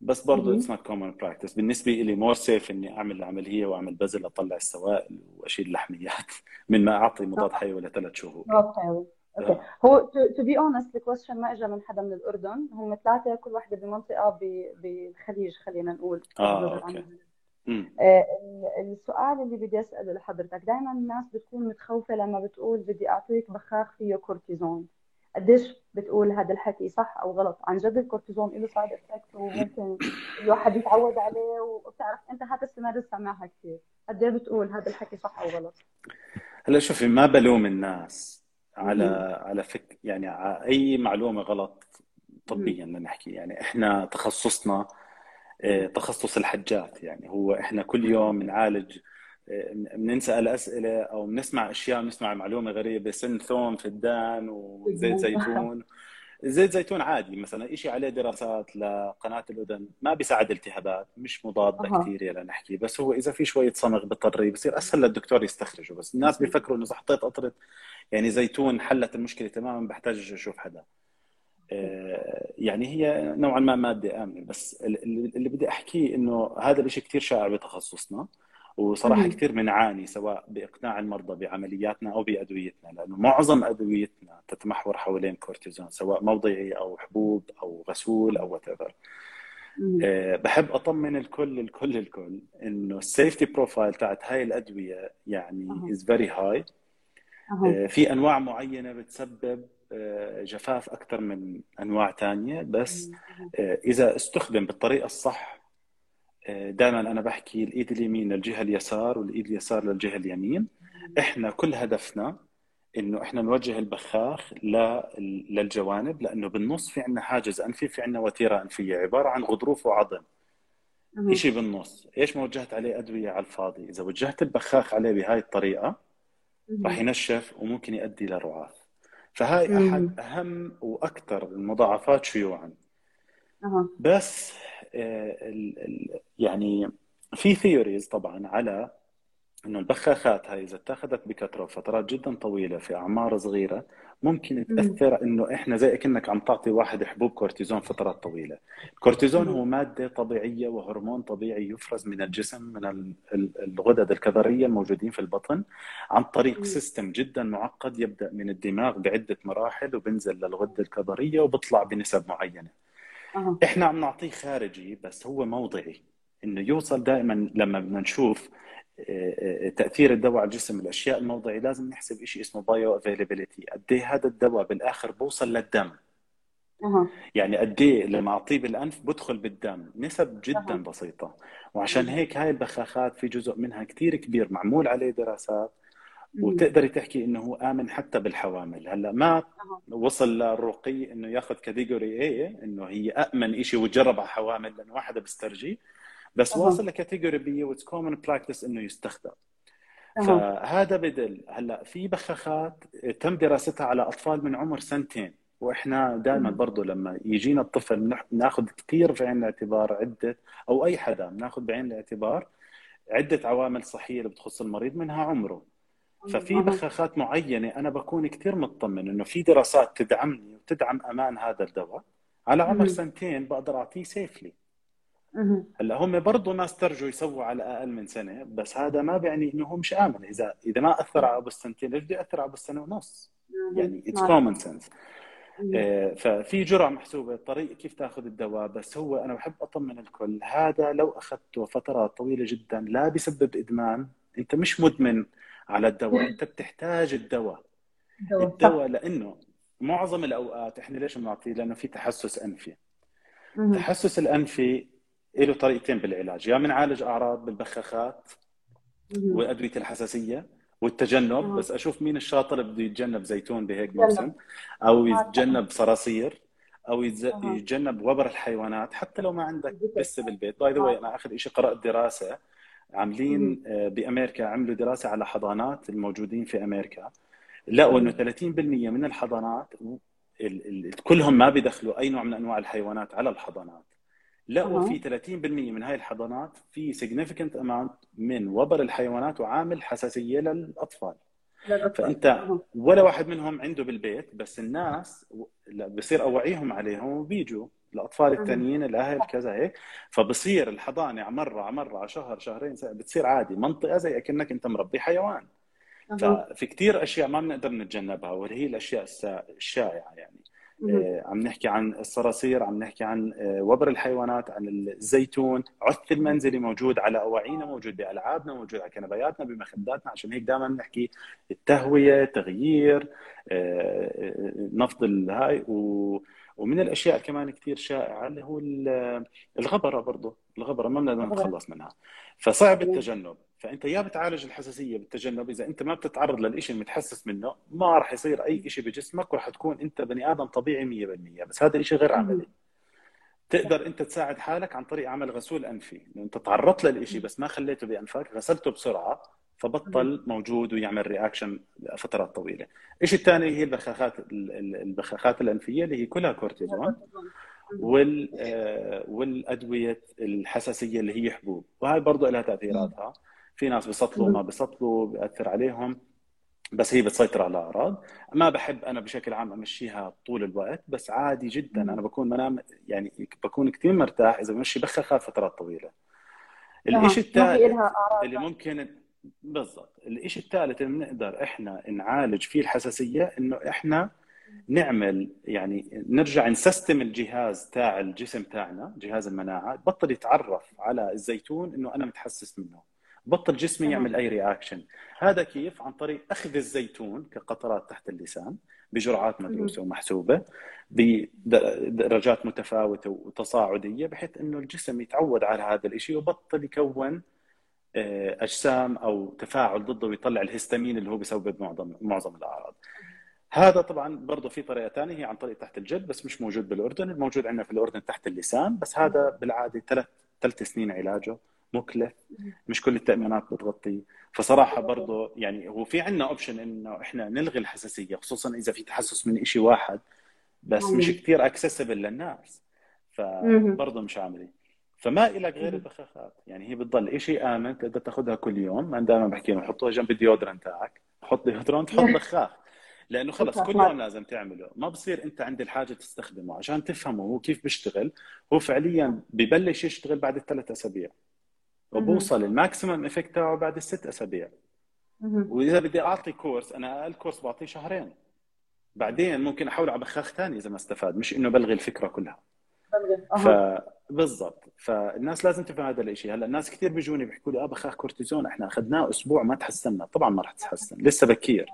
بس برضه it's not common practice بالنسبة لي more safe إني أعمل العملية وأعمل بزل أطلع السوائل وأشيل اللحميات <laughs> من ما أعطي مضاد حيوي لثلاث شهور. مضاد حيوي. Okay. هو to be honest ال question ما اجى من حدا من الأردن. هم ثلاثة كل واحدة بمنطقة بالخليج خلينا نقول. آه okay. آه السؤال اللي بدي أسأله لحضرتك. دائما الناس بتكون متخوفة لما بتقول بدي أعطيك بخاخ فيه كورتيزون. قديش بتقول هذا الحكي صح أو غلط؟ عن جد الكورتيزون له side effect وممكن الواحد يتعود عليه وبتعرف. أنت هذا السيناريو سمعها كثير. قد بتقول هذا الحكي صح أو غلط؟ هلأ شوفي ما بلوم الناس. على على فك يعني على أي معلومة غلط طبيا نحكي. يعني إحنا تخصصنا آه، تخصص الحجات يعني هو إحنا كل يوم بنعالج آه، بنسال أسئلة أو بنسمع أشياء بنسمع معلومة غريبة سن ثوم فدان وزيت زيتون. <laughs> زيت زيتون عادي مثلا شيء عليه دراسات لقناة الأذن ما بيساعد التهابات مش مضاد. بكتيريا لنحكي بس هو إذا في شوية صمغ بطري بصير أسهل للدكتور يستخرجه. بس الناس بيفكروا إنه إذا حطيت قطرة يعني زيتون حلت المشكلة تماما بحتاج أشوف حدا. آه، يعني هي نوعا ما مادة آمنة. بس ال- ال- اللي بدي أحكيه إنه هذا الشيء كثير شائع بتخصصنا. وصراحة. كثير بنعاني سواء بإقناع المرضى بعملياتنا أو بأدويتنا لأنه معظم أدويتنا تتمحور حوالين كورتيزون سواء موضعي أو حبوب أو غسول أو whatever مهم. بحب أطمن الكل الكل الكل إنه ال safety profile تاعت هاي الأدوية يعني. is very high. في أنواع معينة بتسبب آه، جفاف أكثر من أنواع تانية بس. آه، إذا استخدم بالطريقة الصح دائما أنا بحكي الإيد اليمين للجهة اليسار والإيد اليسار للجهة اليمين إحنا كل هدفنا إنه إحنا نوجه البخاخ للجوانب لأنه بالنص في عندنا حاجز أنفي في عندنا وتيرة أنفية عبارة عن غضروف وعظم. شيء بالنص إيش ما وجهت عليه أدوية على الفاضي إذا وجهت البخاخ عليه بهاي الطريقة. راح ينشف وممكن يؤدي لرعاف فهاي. أحد أهم وأكثر المضاعفات شيوعا بس آه، ال- ال- يعني في theories طبعا على إنه البخاخات هاي إذا اتخذت بكثرة وفترات جدا طويلة في أعمار صغيرة ممكن مم. تأثر إنه إحنا زي كأنك عم تعطي واحد حبوب كورتيزون فترات طويلة. الكورتيزون هو. مادة طبيعية وهرمون طبيعي يفرز من الجسم من ال- ال- الغدد الكظرية الموجودين في البطن عن طريق. system جدا معقد يبدأ من الدماغ بعدة مراحل وبنزل للغدة الكظرية وبيطلع بنسب معينة. أها. إحنا عم نعطيه خارجي بس هو موضعي إنه يوصل دائما لما بدنا نشوف آه، آه، تأثير الدواء على الجسم الأشياء الموضعي لازم نحسب شيء اسمه bioavailability قد إيه هذا الدواء بالآخر بوصل للدم أها. يعني قد إيه لما أعطيه بالأنف بدخل بالدم نسب جدا. بسيطة وعشان. هيك هاي البخاخات في جزء منها كثير كبير معمول عليه دراسات. وتقدري تحكي إنه هو آمن حتى بالحوامل هلأ ما. وصل للرقي إنه ياخذ category A إنه هي آمن شيء وتجرب على حوامل لأنه ولا واحد بيسترجي بس. واصل ل category B و it's common practice إنه يستخدم. فهذا بدل هلأ في بخاخات تم دراستها على أطفال من عمر سنتين وإحنا دائما. برضه لما يجينا الطفل نح- ناخذ كثير في عين الاعتبار عدة أو أي حدا ناخذ بعين الاعتبار عدة عوامل صحية اللي بتخص المريض منها عمره ففي أها. بخاخات معينة أنا بكون كثير مطمن إنه في دراسات تدعمني وتدعم أمان هذا الدواء على عمر. سنتين بقدر أعطيه safely. هلأ هم برضه ما استرجوا يسووا على أقل من سنة بس هذا ما بيعني إنه هو مش آمن إذا إذا ما أثر على ابو السنتين ليش بده يأثر على ابو السنة ونص يعني it's. common sense. ففي جرعة محسوبة طريقه كيف تأخذ الدواء بس هو أنا بحب أطمن الكل هذا لو أخذته فترات طويلة جدا لا بيسبب إدمان أنت مش مدمن على الدواء أنت بتحتاج الدواء. الدواء لأنه معظم الأوقات إحنا ليش بنعطيه لأنه في تحسس أنفي. التحسس الأنفي له طريقتين بالعلاج يا بنعالج أعراض بالبخاخات. وادويه الحساسية والتجنب أها. بس أشوف مين الشاطر بده يتجنب زيتون بهيك. موسم أو آه، يتجنب صراصير أو. يتجنب وبر الحيوانات حتى لو ما عندك. بسه بالبيت باي ذا. أنا آخر شيء قرأت دراسة عاملين آه، بأمريكا عملوا دراسة على حضانات الموجودين في أمريكا لقوا انه 30% من الحضانات ال- ال- كلهم ما بيدخلوا أي نوع من أنواع الحيوانات على الحضانات لقوا. في 30% من هاي الحضانات في significant amount من وبر الحيوانات وعامل حساسية للأطفال. فأنت. ولا واحد منهم عنده بالبيت بس الناس بصير أوعيهم عليهم وبيجوا الأطفال أها. التانيين الأهل كذا هيك فبصير الحضانة مرة على مرة على شهر شهرين بتصير عادي منطقة زي أكنك أنت مربي حيوان. ففي كثير أشياء ما بنقدر نتجنبها واللي هي الاشياء الشائعة يعني. آه، عم نحكي عن الصراصير عم نحكي عن آه، وبر الحيوانات عن الزيتون عث المنزلي موجود على أواعينا موجود بألعابنا موجود على كنبياتنا بمخداتنا عشان هيك دائما بنحكي التهوية تغيير آه، نفض الهاي و ومن الأشياء كمان كثير شائعة اللي هو ال- الغبرة برضه الغبرة ما بنقدر. نتخلص منها. فصعب. التجنب. فأنت يا بتعالج الحساسية بالتجنب. إذا أنت ما بتتعرض للشيء المتحسس منه ما راح يصير أي شيء بجسمك وراح تكون أنت بني آدم طبيعي 100% بس هذا الشيء غير عملي. تقدر أنت تساعد حالك عن طريق عمل غسول أنفي. أنت تعرضت للشيء بس ما خليته بأنفك غسلته بسرعة فبطل موجود ويعمل reaction فترات طويلة. الشيء الثاني؟ هي البخاخات البخاخات الأنفية اللي هي كلها كورتيزون. وال آه، والأدوية الحساسية اللي هي حبوب. وهي برضه لها تأثيراتها. في ناس بيسطلوا ما بيسطلوا بيأثر عليهم. بس هي بتسيطر على الأعراض. ما بحب أنا بشكل عام أمشيها طول الوقت بس عادي جدا. أنا بكون منام يعني بكون كثير مرتاح إذا بمشي بخاخات فترات طويلة. الشيء الثالث اللي ممكن بالضبط. الشيء الثالث اللي بنقدر إحنا نعالج فيه الحساسية إنه إحنا نعمل يعني نرجع نسستم الجهاز تاع الجسم تاعنا جهاز المناعة بطل يتعرف على الزيتون إنه أنا متحسس منه. بطل جسمي يعمل أي رياكشن هذا كيف؟ عن طريق أخذ الزيتون كقطرات تحت اللسان بجرعات مدروسة ومحسوبة بدرجات متفاوتة وتصاعدية بحيث إنه الجسم يتعود على هذا الشيء وبطل يكون أجسام أو تفاعل ضده ويطلع الهستامين اللي هو بيسبب معظم معظم الأعراض. هذا طبعا برضه في طريقة ثانية هي عن طريق تحت الجلد بس مش موجود بالأردن، الموجود عندنا في الأردن تحت اللسان بس هذا بالعادة ثلاث ثلاث سنين علاجه مكلف. مش كل التأمينات بتغطيه فصراحة برضه يعني هو في عندنا option إنه إحنا نلغي الحساسية خصوصا إذا في تحسس من شيء واحد بس مش كثير accessible للناس. فبرضه مش عاملين. فما إلك غير البخاخات يعني هي بتضل شيء آمن تقدر تاخذها كل يوم أنا دائما بحكي لهم حطوها جنب ال deodorant تاعك حط deodorant حط بخاخ لأنه خلص كل يوم لازم تعمله. ما بصير أنت عند الحاجة تستخدمه عشان تفهمه هو كيف بيشتغل. هو فعليا ببلش يشتغل بعد الثلاث أسابيع. وبوصل ال maximum effect تاعه بعد الست أسابيع. وإذا بدي أعطي course أنا أقل course بعطيه شهرين. بعدين ممكن احول على بخاخ ثاني إذا ما استفاد مش إنه بلغي الفكرة كلها. ف بالضبط. فالناس لازم تفهم هذا الشيء هلأ الناس كثير بيجوني بيحكوا لي آه بخاخ كورتيزون إحنا أخذناه أسبوع ما تحسنا طبعا ما راح تتحسن لسه بكير.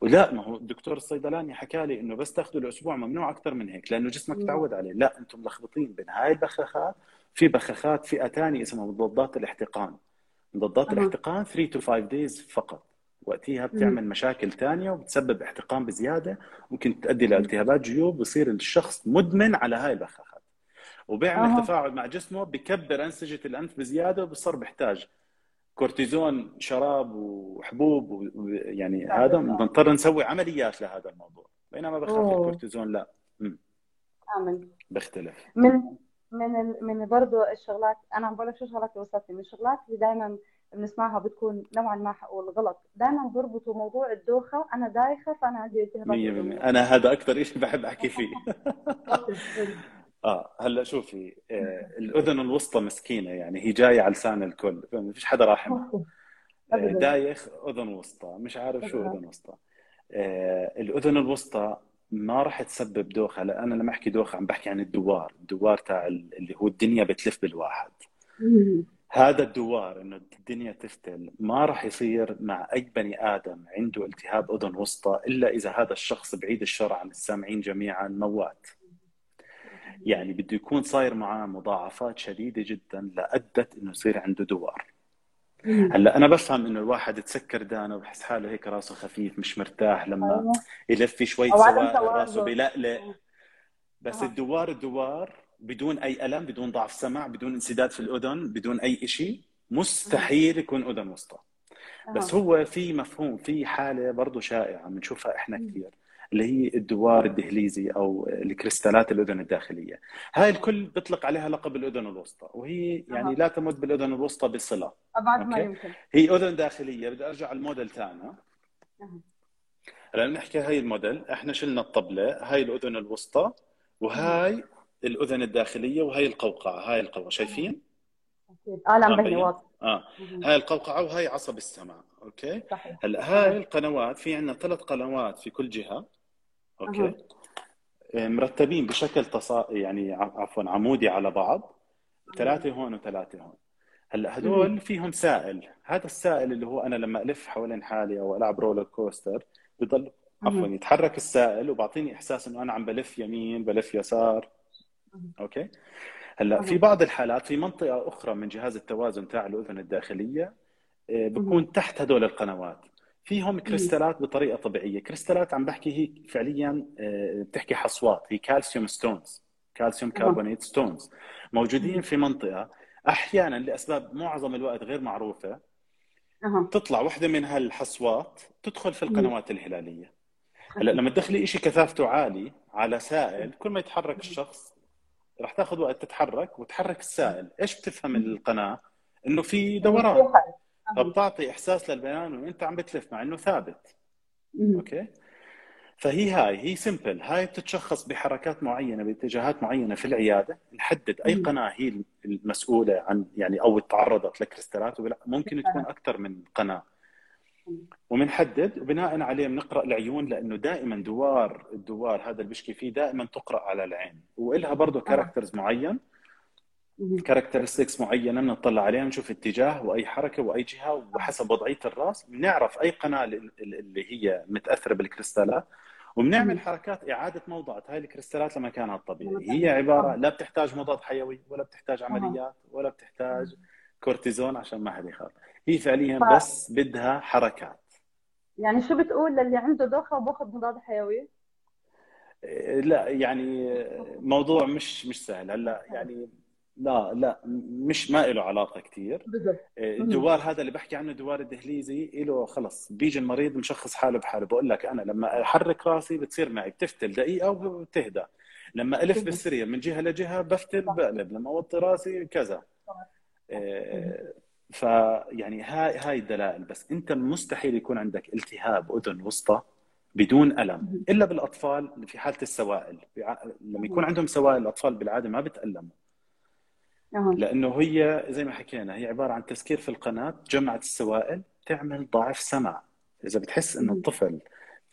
ولا ما هو الدكتور الصيدلاني حكى لي إنه بس تاخذه الأسبوع ممنوع أكثر من هيك لأنه جسمك تعود عليه. لا أنتم ملخبطين بين هاي البخاخات في بخاخات فئة ثانية اسمها مضادات الاحتقان. مضادات أه. الاحتقان 3 to 5 days فقط. وقتها بتعمل مشاكل ثانية وبتسبب احتقان بزيادة ممكن تؤدي لالتهابات جيوب بصير الشخص مدمن على هاي البخاخات وبيعمل أه. تفاعل مع جسمه بكبر أنسجة الأنف بزيادة وبصير بحتاج كورتيزون شراب وحبوب ويعني هذا بنضطر نسوي عمليات لهذا الموضوع. بينما بخاخ الكورتيزون لا. امن بيختلف. من من ال... من برضه الشغلات أنا عم بقول لك شو شغلات اللي وصلت من الشغلات اللي دائما بنسمعها بتكون نوعا ما حقول غلط دائما بربطوا موضوع الدوخة أنا دايخة فأنا عندي التهابات 100% أنا هذا أكثر شيء بحب أحكي فيه. <laughs> <laughs> آه هلا شوفي آه الأذن الوسطى مسكينة يعني هي جاية على لسان الكل ما فيش حدا راحمها آه دايخ أذن وسطى مش عارف شو أذن وسطى. آه الأذن الوسطى ما راح تسبب دوخة لأن أنا لما أحكي دوخة عم بحكي عن الدوار الدوار تاع اللي هو الدنيا بتلف بالواحد. هذا الدوار إنه الدنيا تفتل ما راح يصير مع أي بني آدم عنده التهاب أذن وسطى إلا إذا هذا الشخص بعيد الشر عن السامعين جميعا موات. يعني بده يكون صاير معاه مضاعفات شديدة جدا لأدت إنه يصير عنده دوار. هلأ أنا بفهم إنه الواحد تسكر دانه وبحس حاله هيك راسه خفيف مش مرتاح لما أيوة. يلف شوي سواء راسه بلقلق بس أه. الدوار الدوار بدون أي ألم بدون ضعف سمع بدون انسداد في الأذن بدون أي شيء مستحيل يكون أذن وسطى بس هو في مفهوم في حالة برضه شائعة بنشوفها إحنا كثير اللي هي الدوار الدهليزي أو الكريستالات الأذن الداخلية. هاي الكل بيطلق عليها لقب الأذن الوسطى وهي يعني لا تمت بالأذن الوسطى بصلة. أبعد ما يمكن. هي أذن داخلية بدي أرجع على الموديل تاعنا هلا نحكي هاي الموديل إحنا شلنا الطبلة هاي الأذن الوسطى وهاي الأذن الداخلية وهي القوقعة هاي القوقعة. شايفين؟ آه لا مبينه واضح. آه. هاي القوقعة وهي عصب السمع okay? صحيح. هلأ هاي القنوات في عندنا ثلاث قنوات في كل جهة. okay. مرتبين بشكل تصا يعني عفوا عمودي على بعض. ثلاثة هون وثلاثة هون. هلأ هدول فيهم سائل. هذا السائل اللي هو أنا لما ألف حوالين حالي أو ألعب roller coaster بضل عفوا يتحرك السائل وبعطيني إحساس إنه أنا عم بلف يمين بلف يسار. okay. هلأ في بعض الحالات في منطقة أخرى من جهاز التوازن تاع الأذن الداخلية آه، بكون تحت هدول القنوات. فيهم كريستالات بطريقة طبيعية. كريستالات عم بحكي هي فعليا آه، بتحكي حصوات. هي calcium stones calcium carbonate stones موجودين في منطقة أحيانا لأسباب معظم الوقت غير معروفة. تطلع وحدة من هالحصوات تدخل في. القنوات الهلالية. هلأ لما تدخلي شيء كثافته عالي على سائل كل ما يتحرك الشخص راح تاخذ وقت تتحرك وتحرك السائل. إيش بتفهم القناة؟ إنه في دوران. فبتعطي إحساس للبيان انه انت عم بتلف مع إنه ثابت. مم. أوكي؟ فهي هاي هي سمبل هاي بتتشخص بحركات معينة باتجاهات معينة في العيادة. نحدد أي. قناة هي المسؤولة عن يعني أو تعرضت لكريستالات ممكن تكون أكثر من قناة. وبنحدد وبناء عليه بنقرأ العيون لأنه دائما دوار الدوار هذا اللي بيشكي فيه دائما تقرأ على العين. وإلها برضه characters معين. characteristics معينة بنطلع عليها نشوف اتجاه وأي حركة وأي جهة وحسب وضعية الرأس. بنعرف أي قناة اللي هي متأثرة بالكريستالات وبنعمل. حركات إعادة موضعة هاي الكريستالات لمكانها الطبيعي هي عبارة لا بتحتاج مضاد حيوي ولا بتحتاج عمليات ولا بتحتاج كورتيزون عشان ما حد يخاف. هي فعليا ف- بس بدها حركات. يعني شو بتقول للي عنده دوخة وباخذ مضاد حيوي؟ لا يعني موضوع مش مش سهل. هلأ يعني لا لا مش ما له علاقة كثير بالضبط. الدوار هذا اللي بحكي عنه دوار الدهليزي له خلص. بيجي المريض مشخص حاله بحاله. بقول لك أنا لما أحرك راسي بتصير معي بتفتل دقيقة وبتهدى. لما ألف بالسرير من جهة لجهة بفتل بقلب. لما أوطي راسي كذا. آه، فيعني هاي هاي الدلائل. بس أنت مستحيل يكون عندك التهاب أذن وسطى بدون ألم. إلا بالأطفال في حالة السوائل. لما يكون عندهم سوائل الأطفال بالعادة ما بتألموا. أها. لأنه هي زي ما حكينا هي عبارة عن تسكير في القناة جمعت السوائل تعمل ضعف سمع. إذا بتحس إنه. الطفل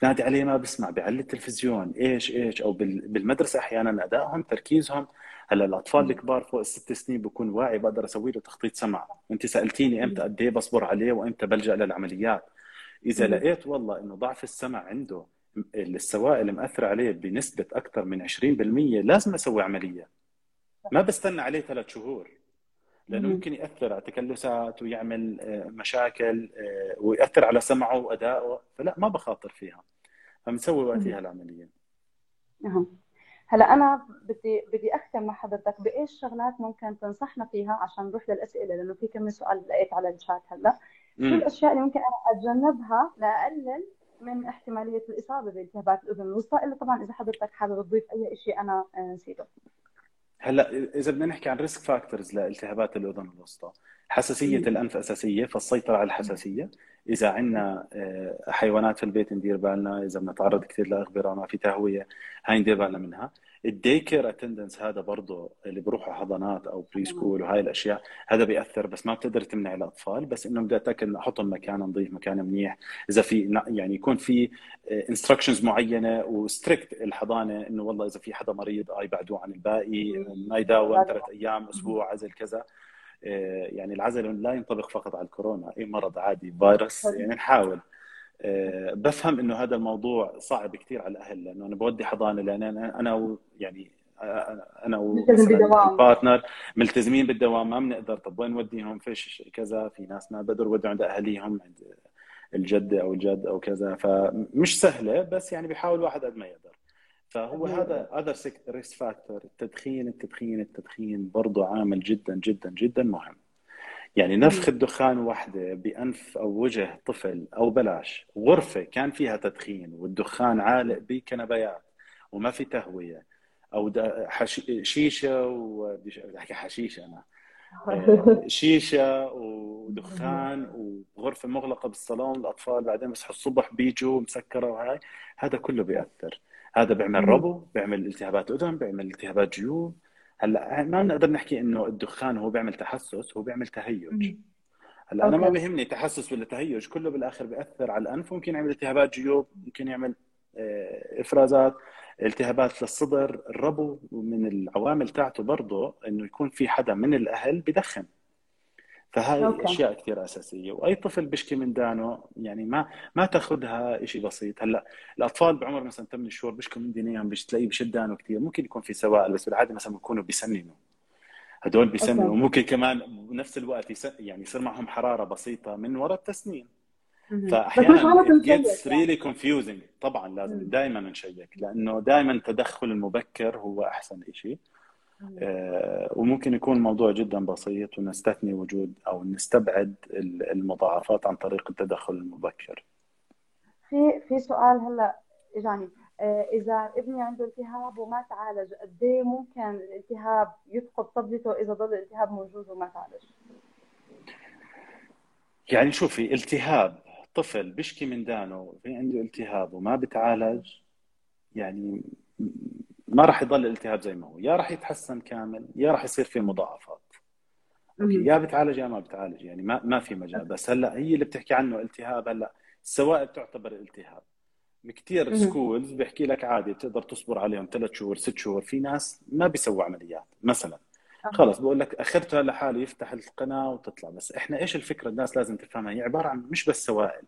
تنادي عليه ما بسمع بيعلي التلفزيون إيش إيش أو بال- بالمدرسة أحيانا أدائهم تركيزهم. هلأ الأطفال الكبار فوق الست سنين بكون واعي بقدر أسوي له تخطيط سمع. وانت سألتيني إمتى قد إيه بصبر عليه وإمتى بلجأ للعمليات. إذا. لقيت والله إنه ضعف السمع عنده السوائل مأثرة عليه بنسبة أكثر من 20% لازم أسوي عملية. ما بستنى عليه ثلاث شهور لأنه مم. ممكن يأثر على تكلسات ويعمل آه، مشاكل آه، ويأثر على سمعه وأدائه فلا ما بخاطر فيها. فبنسوي وقتها العملية أها. هلا أنا بدي بدي أختم مع حضرتك بإيش شغلات ممكن تنصحنا فيها عشان نروح للأسئلة؟ لأنه في كم سؤال لقيت على الشات هلا. شو الأشياء اللي ممكن أنا أتجنبها لأقلل من احتمالية الإصابة بالتهابات الأذن؟ الوسطى الا طبعا إذا حضرتك حابب تضيف أي شيء أنا آه، نسيته. هلا إذا بدنا نحكي عن risk factors لالتهابات الأذن الوسطى حساسية. الأنف أساسية فالسيطرة على الحساسية إذا عندنا آه، حيوانات في البيت ندير بالنا إذا بنتعرض كثير لاغبره ما في تهوية هاي ندير بالنا منها ال day care attendance هذا برضه اللي بروحوا حضانات أو preschool وهاي الأشياء هذا بيأثر بس ما بتقدر تمنع الأطفال بس انه بدي اتاكد أحطهم مكان نظيف مكان منيح إذا في يعني يكون في instructions معينة و strict الحضانة إنه والله إذا في حدا مريض آه يبعدوه عن الباقي ما يداوم ثلاث أيام أسبوع عزل كذا. آه، يعني العزل لا ينطبق فقط على الكورونا أي مرض عادي فيروس يعني نحاول. بفهم إنه هذا الموضوع صعب كثير على الأهل لأنه أنا بودي حضانة لأن أنا أنا يعني آه، أنا ملتزم بالدوام. وال partner ملتزمين بالدوام ما بنقدر طب وين نوديهم فيش كذا في ناس ما بقدروا يودوا عند أهاليهم عند الجده أو الجد أو كذا فمش سهلة بس يعني بيحاول واحد قد ما يقدر فهو. هذا other risk factor التدخين التدخين التدخين برضه عامل جدا جدا جدا مهم يعني نفخ الدخان وحده بأنف أو وجه طفل أو بلاش. غرفة كان فيها تدخين والدخان عالق بكنبيات وما في تهوية. أو شيشة وبدي أحكي حشيشة أنا. <laughs> آه، شيشة ودخان وغرفة مغلقة بالصالون الأطفال بعدين بيصحوا الصبح بيجوا مسكرة وهاي. هذا كله بيأثر. هذا بيعمل. ربو بيعمل التهابات أذن بيعمل التهابات جيوب. هلا ما بنقدر نحكي إنه الدخان هو بيعمل تحسس؟ هو بيعمل تهيج. هلا أنا ما. بيهمني تحسس ولا تهيج كله بالآخر بيأثر على الأنف. ممكن يعمل التهابات جيوب ممكن يعمل آه، إفرازات. التهابات للصدر الربو من العوامل تاعته برضه إنه يكون في حدا من الأهل بدخن فهاي أوكي. أشياء كثير أساسية وأي طفل بيشكي من دانه يعني ما ما تأخذها شيء بسيط هلأ الأطفال بعمر مثلا 8 شهور بيشكوا من دينيهم بيش تلاقيه بشد دانه كثير ممكن يكون في سوائل بس بالعادة مثلا بيكونوا بيسننوا هدول بيسننوا. وممكن كمان بنفس الوقت. يعني يصير معهم حرارة بسيطة من وراء التسنين فاحيانا يعني. really confusing طبعا لازم. دائما نشيك لأنه دائما التدخل المبكر هو أحسن شيء وممكن يكون الموضوع جدا بسيط ونستثني وجود أو نستبعد المضاعفات عن طريق التدخل المبكر. في في سؤال هلأ اجاني آه، إذا ابني عنده التهاب وما تعالج قد إيه ممكن الالتهاب يفقد طبلته إذا ظل الالتهاب موجود وما تعالج؟ يعني شوفي التهاب طفل بيشكي من دانه في عنده التهاب وما بتعالج يعني ما راح يضل الالتهاب زي ما هو. يا راح يتحسن كامل يا راح يصير في مضاعفات. يا بتعالج يا ما بتعالج يعني ما ما في مجال. بس هلا هي اللي بتحكي عنه التهاب هلا السوائل تعتبر التهاب. كثير سكولز بيحكي لك عادي بتقدر تصبر عليهم ثلاث شهور ست شهور. في ناس ما بيسووا عمليات مثلا. خلص بقول لك اخرتها لحاله يفتح القناة وتطلع. بس إحنا إيش الفكرة الناس لازم تفهمها؟ هي عبارة عن مش بس سوائل.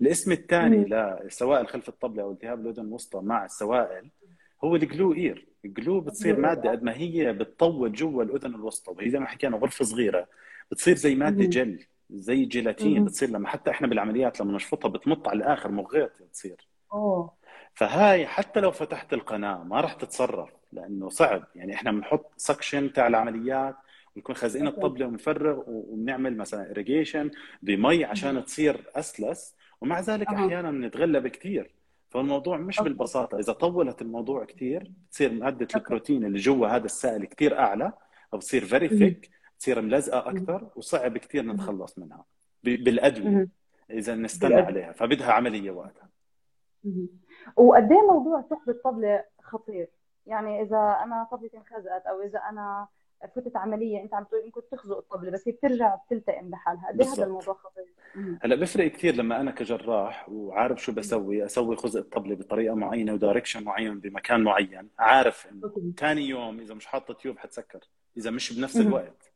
الاسم الثاني لسوائل خلف الطبلة أو التهاب الأذن الوسطى مع السوائل هو ال glue ear. ال glue بتصير مادة قد ما هي بتطول جوا الأذن الوسطى وهي زي ما حكينا غرفة صغيرة. بتصير زي مادة جل زي جيلاتين بتصير لما حتى إحنا بالعمليات لما نشفطها بتمط على الآخر مغيط بتصير أوه. فهاي حتى لو فتحت القناة ما راح تتصرف لأنه صعب. يعني إحنا بنحط suction تاع العمليات ونكون خازقين الطبلة ونفرغ وبنعمل مثلا اريجيشن بمي عشان تصير أسلس ومع ذلك أحيانا بنتغلب كثير فالموضوع مش okay. بالبساطة. إذا طولت الموضوع كثير بتصير ماده البروتين اللي جوا هذا السائل كثير أعلى فبتصير very thick بتصير ملزقة أكثر وصعب كثير نتخلص منها. بالأدوية. إذا نستنى عليها. فبدها عملية وقتها وقد إيه موضوع سحب الطبله خطير؟ يعني إذا أنا طبلتي انخزقت أو إذا أنا فتت عملية انت عم تقول انكم تخزق الطبلة بس هي بترجع بتلتئم لحالها قد إيه هذا الموضوع خطير؟ هلا بفرق كثير لما أنا كجراح وعارف شو بسوي أسوي خزق الطبلة بطريقة معينة و direction معين بمكان معين عارف إنه ثاني يوم إذا مش حاطة tube حتسكر إذا مش بنفس الوقت.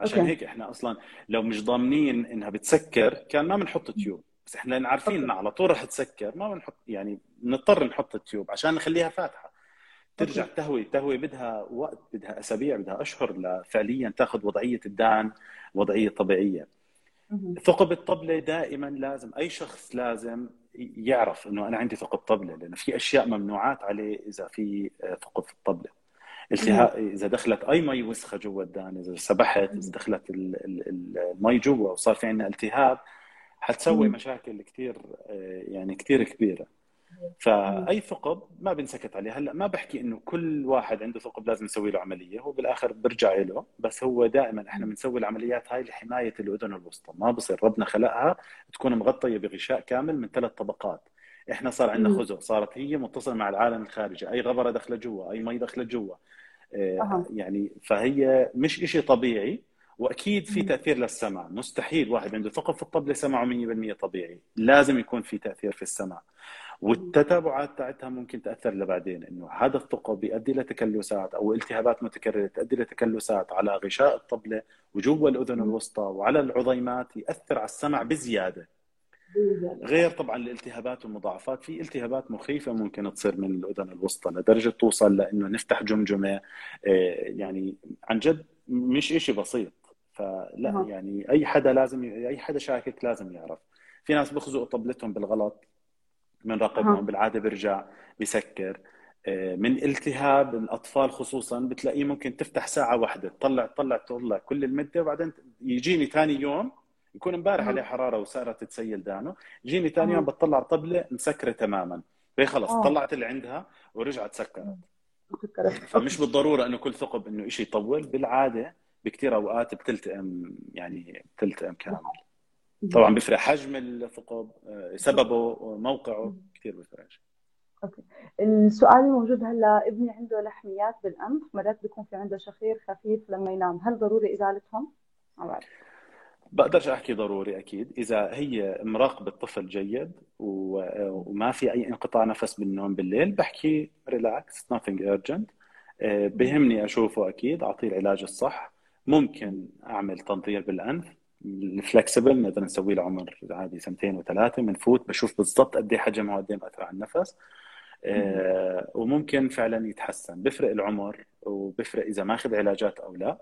عشان okay. هيك إحنا أصلا لو مش ضامنين إنها بتسكر كان ما بنحط tube. بس إحنا لأن عارفين إنها على طول رح تسكر ما بنحط يعني بنضطر نحط ال tube عشان نخليها فاتحة. ترجع تهوي تهوي بدها وقت بدها أسابيع بدها أشهر لفعليا تاخذ وضعية الدان وضعية طبيعية. ثقب الطبلة دائما لازم أي شخص لازم يعرف إنه أنا عندي ثقب طبلة لأنه في أشياء ممنوعات عليه إذا في ثقب في الطبلة. التهاب إذا دخلت أي مي وسخة جوا الدان إذا سبحت إذا دخلت المي جوا وصار في عندنا التهاب حتسوي مشاكل كثير يعني كثير كبيرة. فأي ثقب ما بنسكت عليه. هلأ ما بحكي إنه كل واحد عنده ثقب لازم نسوي له عملية. هو بالآخر برجع له بس هو دائما إحنا بنسوي العمليات هاي لحماية الأذن الوسطى. ما بصير ربنا خلقها تكون مغطية بغشاء كامل من ثلاث طبقات. إحنا صار عندنا خزق صارت هي متصلة مع العالم الخارجي. أي غبرة داخله جوا أي مي داخله جوا. أه. يعني فهي مش شيء طبيعي وأكيد في تأثير للسمع مستحيل واحد عنده ثقب في الطبلة سمعه 100% طبيعي. لازم يكون في تأثير في السمع والتتابعات تاعتها ممكن تأثر لبعدين إنه هذا الثقب بيؤدي لتكلسات أو التهابات متكررة تؤدي لتكلسات على غشاء الطبلة وجوا الأذن الوسطى وعلى العظيمات يأثر على السمع بزيادة. غير طبعا الالتهابات والمضاعفات في التهابات مخيفة ممكن تصير من الأذن الوسطى لدرجة توصل لإنه نفتح جمجمة آه، يعني عن جد مش شيء بسيط. فلا يعني أي حدا لازم أي حدا شاكك لازم يعرف. في ناس بيخزقوا طبلتهم بالغلط من رقبهم بالعادة بيرجع بيسكر آه، من التهاب الأطفال خصوصا بتلاقيه ممكن تفتح ساعة واحدة تطلع تطلع تطلع كل المدة وبعدين يجيني ثاني يوم يكون امبارح عليه حرارة وصارت تسيل دانه يجيني ثاني يوم بتطلع طبلة مسكرة تماما. فهي خلص؟ طلعت اللي عندها ورجعت سكرت. فمش بالضرورة إنه كل ثقب إنه شيء يطول بالعادة بكثير أوقات بتلتئم يعني بتلتئم كامل. طبعا بيفرق. حجم الثقب آه، سببه موقعه كثير بيفرق. okay. السؤال الموجود هلا ابني عنده لحميات بالأنف مرات بيكون في عنده شخير خفيف لما ينام. هل ضروري إزالتهم؟ ما بقدرش أحكي ضروري أكيد. إذا هي مراقبة الطفل جيد وما في أي انقطاع نفس بالنوم بالليل بحكي relax nothing urgent. آه، بهمني أشوفه أكيد أعطيه العلاج الصح. ممكن أعمل تنظير بالأنف. ال flexible نقدر نسويه لعمر عادي سنتين وثلاثة بنفوت بشوف بالضبط قد إيه حجمه وقد إيه مأثر على النفس. آه وممكن فعلا يتحسن. بفرق العمر وبفرق إذا ماخذ علاجات أو لا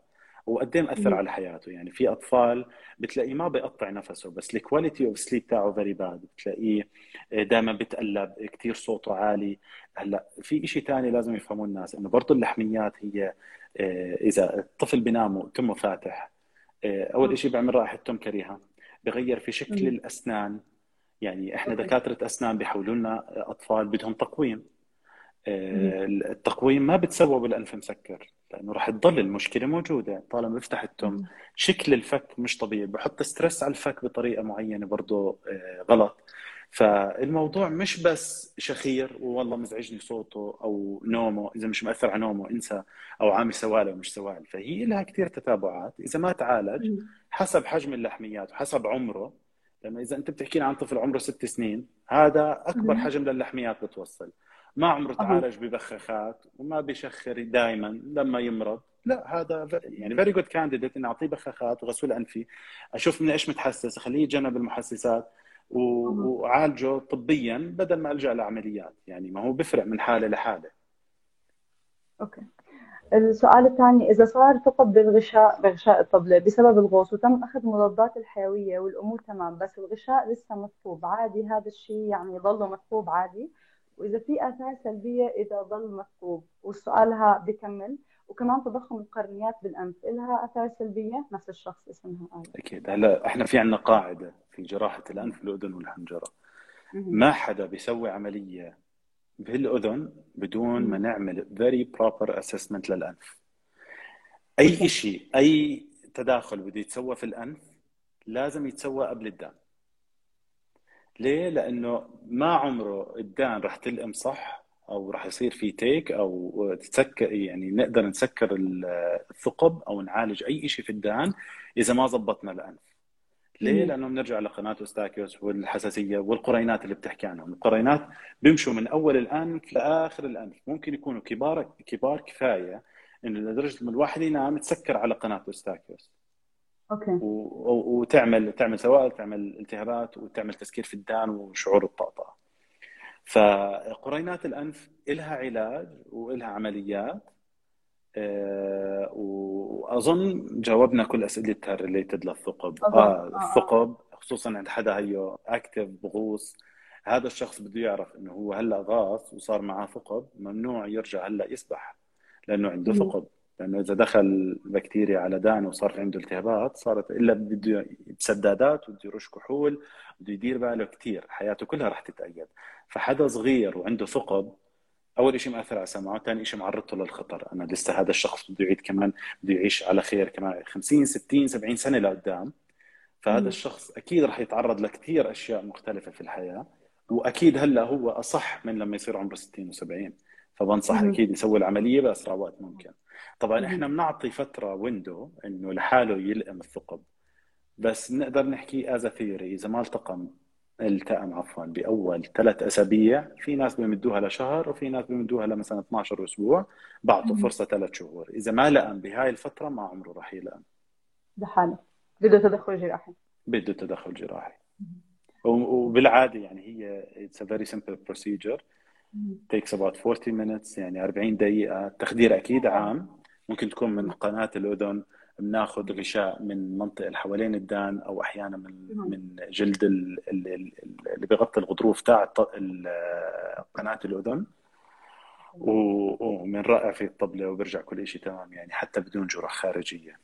وقد إيه مأثر على حياته. يعني في أطفال بتلاقيه ما بيقطع نفسه بس ال quality of sleep تاعه very bad بتلاقيه دائما بتقلب كثير صوته عالي. هلأ في شيء ثاني لازم يفهموه الناس إنه برضه اللحميات هي آه، إذا الطفل بينام وتمه فاتح آه، أول شيء بيعمل رائحه تم كريهه بغير في شكل الأسنان. يعني إحنا دكاترة أسنان بيحولوا لنا أطفال بدهم تقويم. التقويم ما بتسوى بالانف مسكر لأنه راح تضل المشكلة موجودة. طالما بيفتح التم شكل الفك مش طبيعي. بحط ستريس على الفك بطريقة معينة برضه غلط. فالموضوع مش بس شخير والله مزعجني صوته أو نومه إذا مش مأثر على نومه انسى أو عامل سوائل أو مش سوائل فهي لها كثير تتابعات. إذا ما تعالج حسب حجم اللحميات وحسب عمره لأنه إذا أنت بتحكي عن طفل عمره ست سنين هذا أكبر حجم للحميات بتوصل. ما عمره تعالج ببخاخات وما بيشخر دائما لما يمرض. لا هذا يعني very good candidate اني أعطيه بخاخات وغسول أنفي. أشوف من إيش متحسس أخليه يتجنب المحسسات. وعالجه طبيا بدل ما ألجأ لعمليات. يعني ما هو بيفرق من حالة لحالة. أوكي. السؤال الثاني إذا صار ثقب بالغشاء بغشاء الطبلة بسبب الغوص وتم أخذ المضادات الحيوية والأمور تمام بس الغشاء لسه مثقوب عادي هذا الشيء يعني ضله مثقوب عادي؟ وإذا في آثار سلبية إذا ضل مثقوب والسؤالها بكمل وكمان تضخم القرنيات بالانف لها أثار سلبية نفس الشخص اسمها آية. أكيد. هلا إحنا في عندنا قاعدة في جراحة الأنف والأذن والحنجرة. ما حدا بيسوي عملية بالأذن بدون ما نعمل very proper assessment للأنف. أي شيء أي تداخل بده يتسوى في الأنف لازم يتسوى قبل الدان ليه؟ لأنه ما عمره الدان رح تلئم صح أو راح يصير في take أو تسكر يعني نقدر نسكر الثقب أو نعالج أي شيء في الدان إذا ما ضبطنا الأنف ليه؟ لأنه بنرجع لقناة اوستاكيوس والحساسية والقرينات اللي بتحكي عنهم، القرينات بيمشوا من أول الأنف لآخر الأنف، ممكن يكونوا كبار كبار كفاية انه لدرجة إنه الواحد ينام تسكر على قناة اوستاكيوس. okay. و... وتعمل تعمل سوائل، تعمل التهابات وتعمل تسكير في الدان وشعور الطقطقة. فقرينات الأنف لها علاج ولها عمليات. آه، وأظن جاوبنا كل اسئلتها related للثقب. آه الثقب خصوصا عند حدا هيو active بغوص. هذا الشخص بده يعرف إنه هو هلأ غاص وصار معاه ثقب ممنوع يرجع هلأ يسبح لأنه عنده ثقب. لأنه إذا دخل بكتيريا على دانه وصار عنده التهابات صارت إلا بده سدادات وبده يرش كحول بده يدير باله كثير حياته كلها رح تتأيد. فحدا صغير وعنده ثقب أول شيء مأثر على سمعه ثاني شيء معرضته للخطر. أنا لسه هذا الشخص بده يعيد كمان بده يعيش على خير كمان 50 60 70 سنة لقدام. فهذا الشخص أكيد رح يتعرض لكثير أشياء مختلفة في الحياة وأكيد هلأ هو أصح من لما يصير عمره 60 و70 فبنصح أكيد يسوي العملية بأسرع وقت ممكن. طبعا إحنا بنعطي فترة window إنه لحاله يلئم الثقب. بس بنقدر نحكي as theory إذا ما التقم التئم عفوا بأول ثلاث أسابيع في ناس بيمدوها لشهر وفي ناس بيمدوها لمثلا 12 أسبوع بعطوا فرصة ثلاث شهور. إذا ما لقم بهاي الفترة ما عمره راح يلقم. لحاله. بده تدخل جراحي. بده تدخل جراحي. وبالعادة يعني هي it's a very simple procedure takes about 40 minutes يعني 40 دقيقة. تخدير أكيد عام. ممكن تكون من قناة الأذن بناخذ غشاء من المنطقة اللي حوالين الدان أو أحيانا من من جلد اللي بيغطي الغضروف تاع قناة الأذن. وبنرقع في الطبلة وبرجع كل شيء تمام يعني حتى بدون جرح خارجية.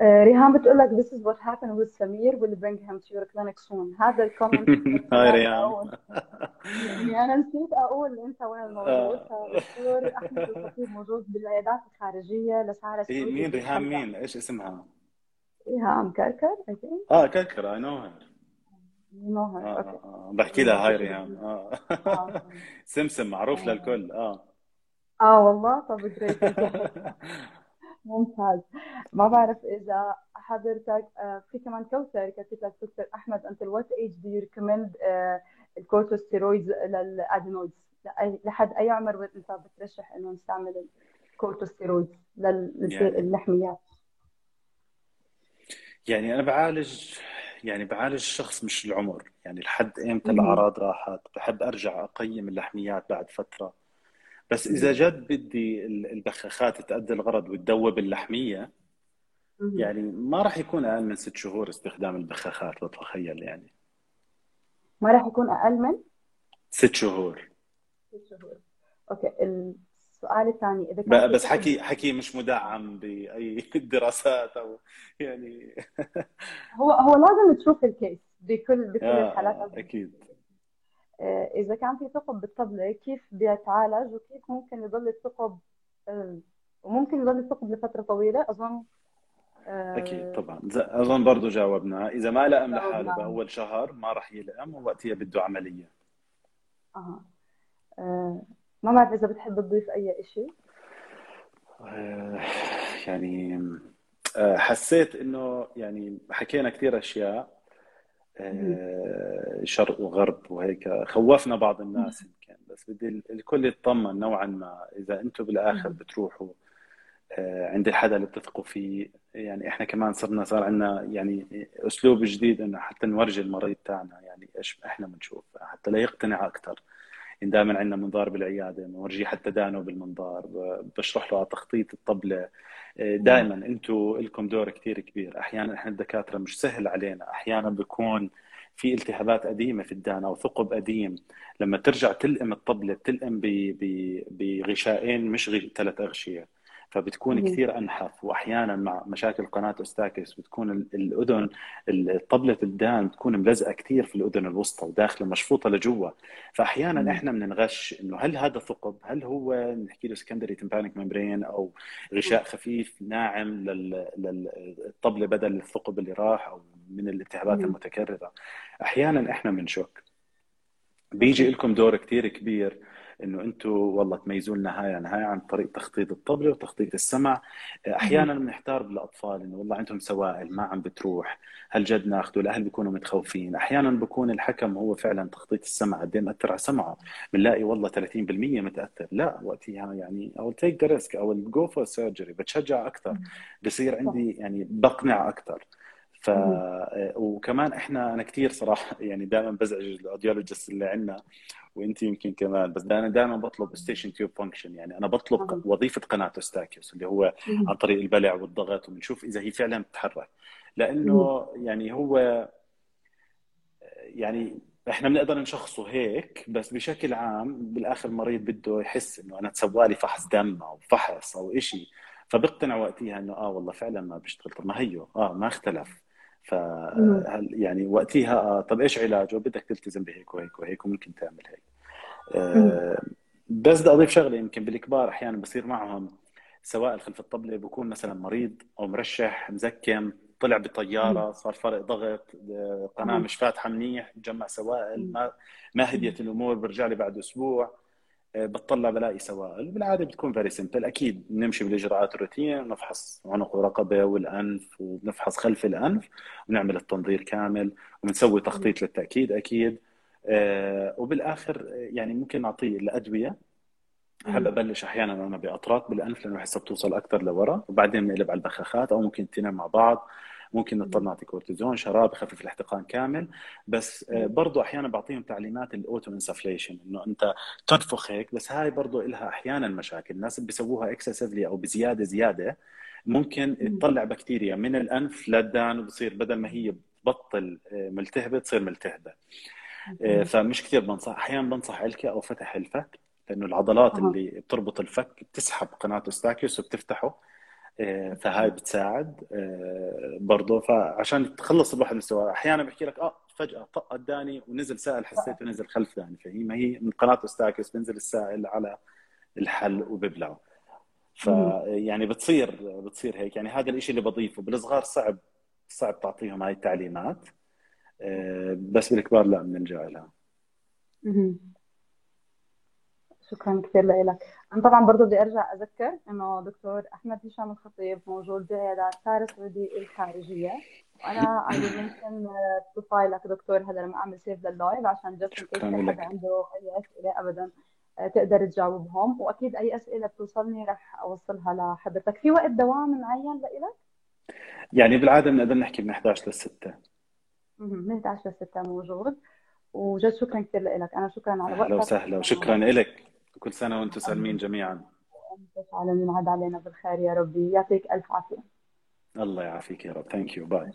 آه، ريهام بتقول لك this is what happened with سمير will bring him to your clinic soon. هذا ال comment <laughs> هاي ريهام. يعني أنا نسيت أقول إنت وين الموجود فالدكتور آه. أحمد الخطيب موجود بالعيادات الخارجية لسعر هي مين ريهام؟ مين؟ إيش اسمها؟ ريهام كركر آه كركر I know her know her بحكي لها هاي ريهام. <laughs> آه, آه. <laughs> سمسم معروف للكل. آه. آه والله. طب great ممتاز. ما بعرف إذا حضرتك آه، في كمان كوثر كتبت لك دكتور أحمد until what age do recommend ال corticosteroids لل adenoids لحد أي عمر انت بترشح إنه نستعمل ال corticosteroids للحميات يعني أنا بعالج يعني بعالج الشخص مش العمر. يعني لحد إمتى الأعراض راحت؟ بحب أرجع أقيم اللحميات بعد فترة. بس إذا جد بدي البخاخات تأدي الغرض وتدوب اللحمية يعني ما راح يكون أقل من ست شهور استخدام البخاخات بتخيل يعني. ما راح يكون أقل من؟ ست شهور. ست شهور. okay السؤال الثاني إذا كان بس حكي حكي مش مدعم بأي <laughs> دراسات أو يعني. هو هو لازم تشوف ال case بكل بكل آه الحالات. أكيد. آه، إذا كان في ثقب بالطبلة كيف بيتعالج وكيف ممكن يضل الثقب آه، وممكن يضل الثقب لفترة طويلة؟ أظن أكيد آه، طبعا. أظن برضو جاوبنا. إذا ما لأم لحاله باول شهر ما راح يلأم ووقتها بده عملية. أها. آه، ما بعرف إذا بتحب تضيف أي إشي؟ آه، يعني حسيت إنه يعني حكينا كثير أشياء. شرق وغرب وهيك. خوفنا بعض الناس يمكن بس بدي ال- الكل يطمن نوعا ما. إذا أنتم بالآخر. بتروحوا آه، عند الحدا اللي بتثقوا فيه يعني إحنا كمان صرنا صار عندنا يعني أسلوب جديد إنه حتى نورجي المريض تاعنا يعني إيش إحنا بنشوف حتى لا يقتنع أكثر دائما عندنا منظار بالعيادة بنورجيه حتى دانه بالمنظار بشرح له على تخطيط الطبلة. دائما أنتم لكم دور كثير كبير. أحيانا إحنا الدكاترة مش سهل علينا. أحيانا بيكون في التهابات قديمة في الدان أو ثقب قديم. لما ترجع تلئم الطبلة بتلئم ب- ب- بغشائين مش ثلاث أغشية. فبتكون مهم. كثير أنحف وأحيانا مع مشاكل قناة اوستاكيس بتكون ال- الأذن ال- طبله الدان بتكون ملزقة كثير في الأذن الوسطى وداخلة مشفوطة لجوا فأحيانا مهم. إحنا بننغش إنه هل هذا ثقب هل هو نحكي له secondary tympanic membrane أو غشاء خفيف ناعم لل- للطبلة بدل الثقب اللي راح أو من الالتهابات مهم. المتكررة أحيانا إحنا بنشك بيجي لكم دور كثير كبير إنه أنتم والله تميزوا لنا هاي عن هاي عن طريق تخطيط الطبله وتخطيط السمع. أحيانا مهم. بنحتار بالأطفال إنه والله عندهم سوائل ما عم بتروح هل جد ناخذه الاهل بيكونوا متخوفين؟ أحيانا بكون الحكم هو فعلا تخطيط السمع قد إيه مأثر على سمعه. بنلاقي والله 30% متأثر. لا وقتها يعني أو take the risk أو go for surgery بتشجع أكثر. بصير عندي يعني بقنع أكثر ف. وكمان إحنا أنا كثير صراحة <laughs> يعني دائما بزعج ال audiologist اللي عندنا وأنت يمكن كمان بس أنا دائما بطلب Eustachian tube function يعني أنا بطلب. وظيفة قناة اوستاكيوس اللي هو عن. طريق البلع والضغط وبنشوف إذا هي فعلا بتتحرك. لأنه يعني هو يعني إحنا بنقدر نشخصه هيك بس بشكل عام بالآخر المريض بده يحس إنه أنا تسوى لي فحص دم أو فحص أو شيء فبقتنع وقتها إنه آه والله فعلا ما بيشتغل طب ما هيو آه ما اختلف ف مهم. يعني وقتها آه طب إيش علاجه بدك تلتزم بهيك وهيك وهيك وممكن تعمل هيك. آه بس بدي أضيف شغلة يمكن بالكبار أحيانا بصير معهم سوائل خلف الطبلة بكون مثلا مريض أو مرشح مزكم طلع. بطياره صار فرق ضغط قناة أها. مش فاتحة منيح جمع سوائل. ما ما هديت الأمور برجع لي بعد أسبوع آه، بتطلع بلاقي سوائل بالعادة بتكون very simple أكيد بنمشي بالإجراءات الروتين بنفحص عنق ورقبة والأنف وبنفحص خلف الأنف ونعمل التنظير كامل وبنسوي. تخطيط للتأكيد أكيد آه، وبالآخر آه، يعني ممكن نعطيه الأدوية مهم. أبلش أحيانا أنا بأطراف بالأنف لأنه بحسها بتوصل أكثر لورا وبعدين بنقلب على البخاخات أو ممكن الاثنين مع بعض ممكن نضطر. نعطي كورتيزون شراب بخفف الاحتقان كامل بس آه،. برضو أحيانا بعطيهم تعليمات ال auto insufflation إنه أنت تنفخ هيك بس هاي برضو لها أحيانا مشاكل الناس بيسووها excessively أو بزيادة زيادة ممكن. تطلع بكتيريا من الأنف للدان وبصير بدل ما هي بتبطل آه، ملتهبة تصير ملتهبة آه،. فمش كثير بنصح أحيانا بنصح علكة أو فتح الفك لأنه العضلات. اللي بتربط الفك بتسحب قناة اوستاكيوس وبتفتحه فهاي بتساعد. آه، برضه فعشان تخلص الواحد من السؤال أحيانا بحكي لك آه فجأة طق داني ونزل سائل حسيته نزل خلف داني فهي ما هي من قناة اوستاكيوس بينزل السائل على الحلق وببلعه. فيعني بتصير بتصير هيك. يعني هذا الشيء اللي بضيفه. بالصغار صعب صعب تعطيهم هاي التعليمات. آه، بس بالكبار لا بنلجا لها. شكرا كثير لك. أنا طبعا برضو بدي أرجع أذكر إنه دكتور أحمد هشام الخطيب موجود بعيادات سارة سعودي الخارجية. وأنا I will mention profile ك دكتور هذا لما أعمل save لل live عشان just شكرا في حدا عنده أي أسئلة أبدا آه، تقدر تجاوبهم. وأكيد أي أسئلة بتوصلني رح أوصلها لحضرتك. في وقت دوام معين لإلك؟ يعني بالعادة بنقدر نحكي من 11 ل 6 مهم. من 11 ل 6 موجود. وجد شكرا كثير لك أنا شكرا على أهلا وقتك. وسهلا. وشكرا لك كل سنة وأنتم سالمين جميعا. وأنت السالمين عاد علينا بالخير يا ربي. يعطيك ألف عافية. الله يعافيك يا رب. thank you bye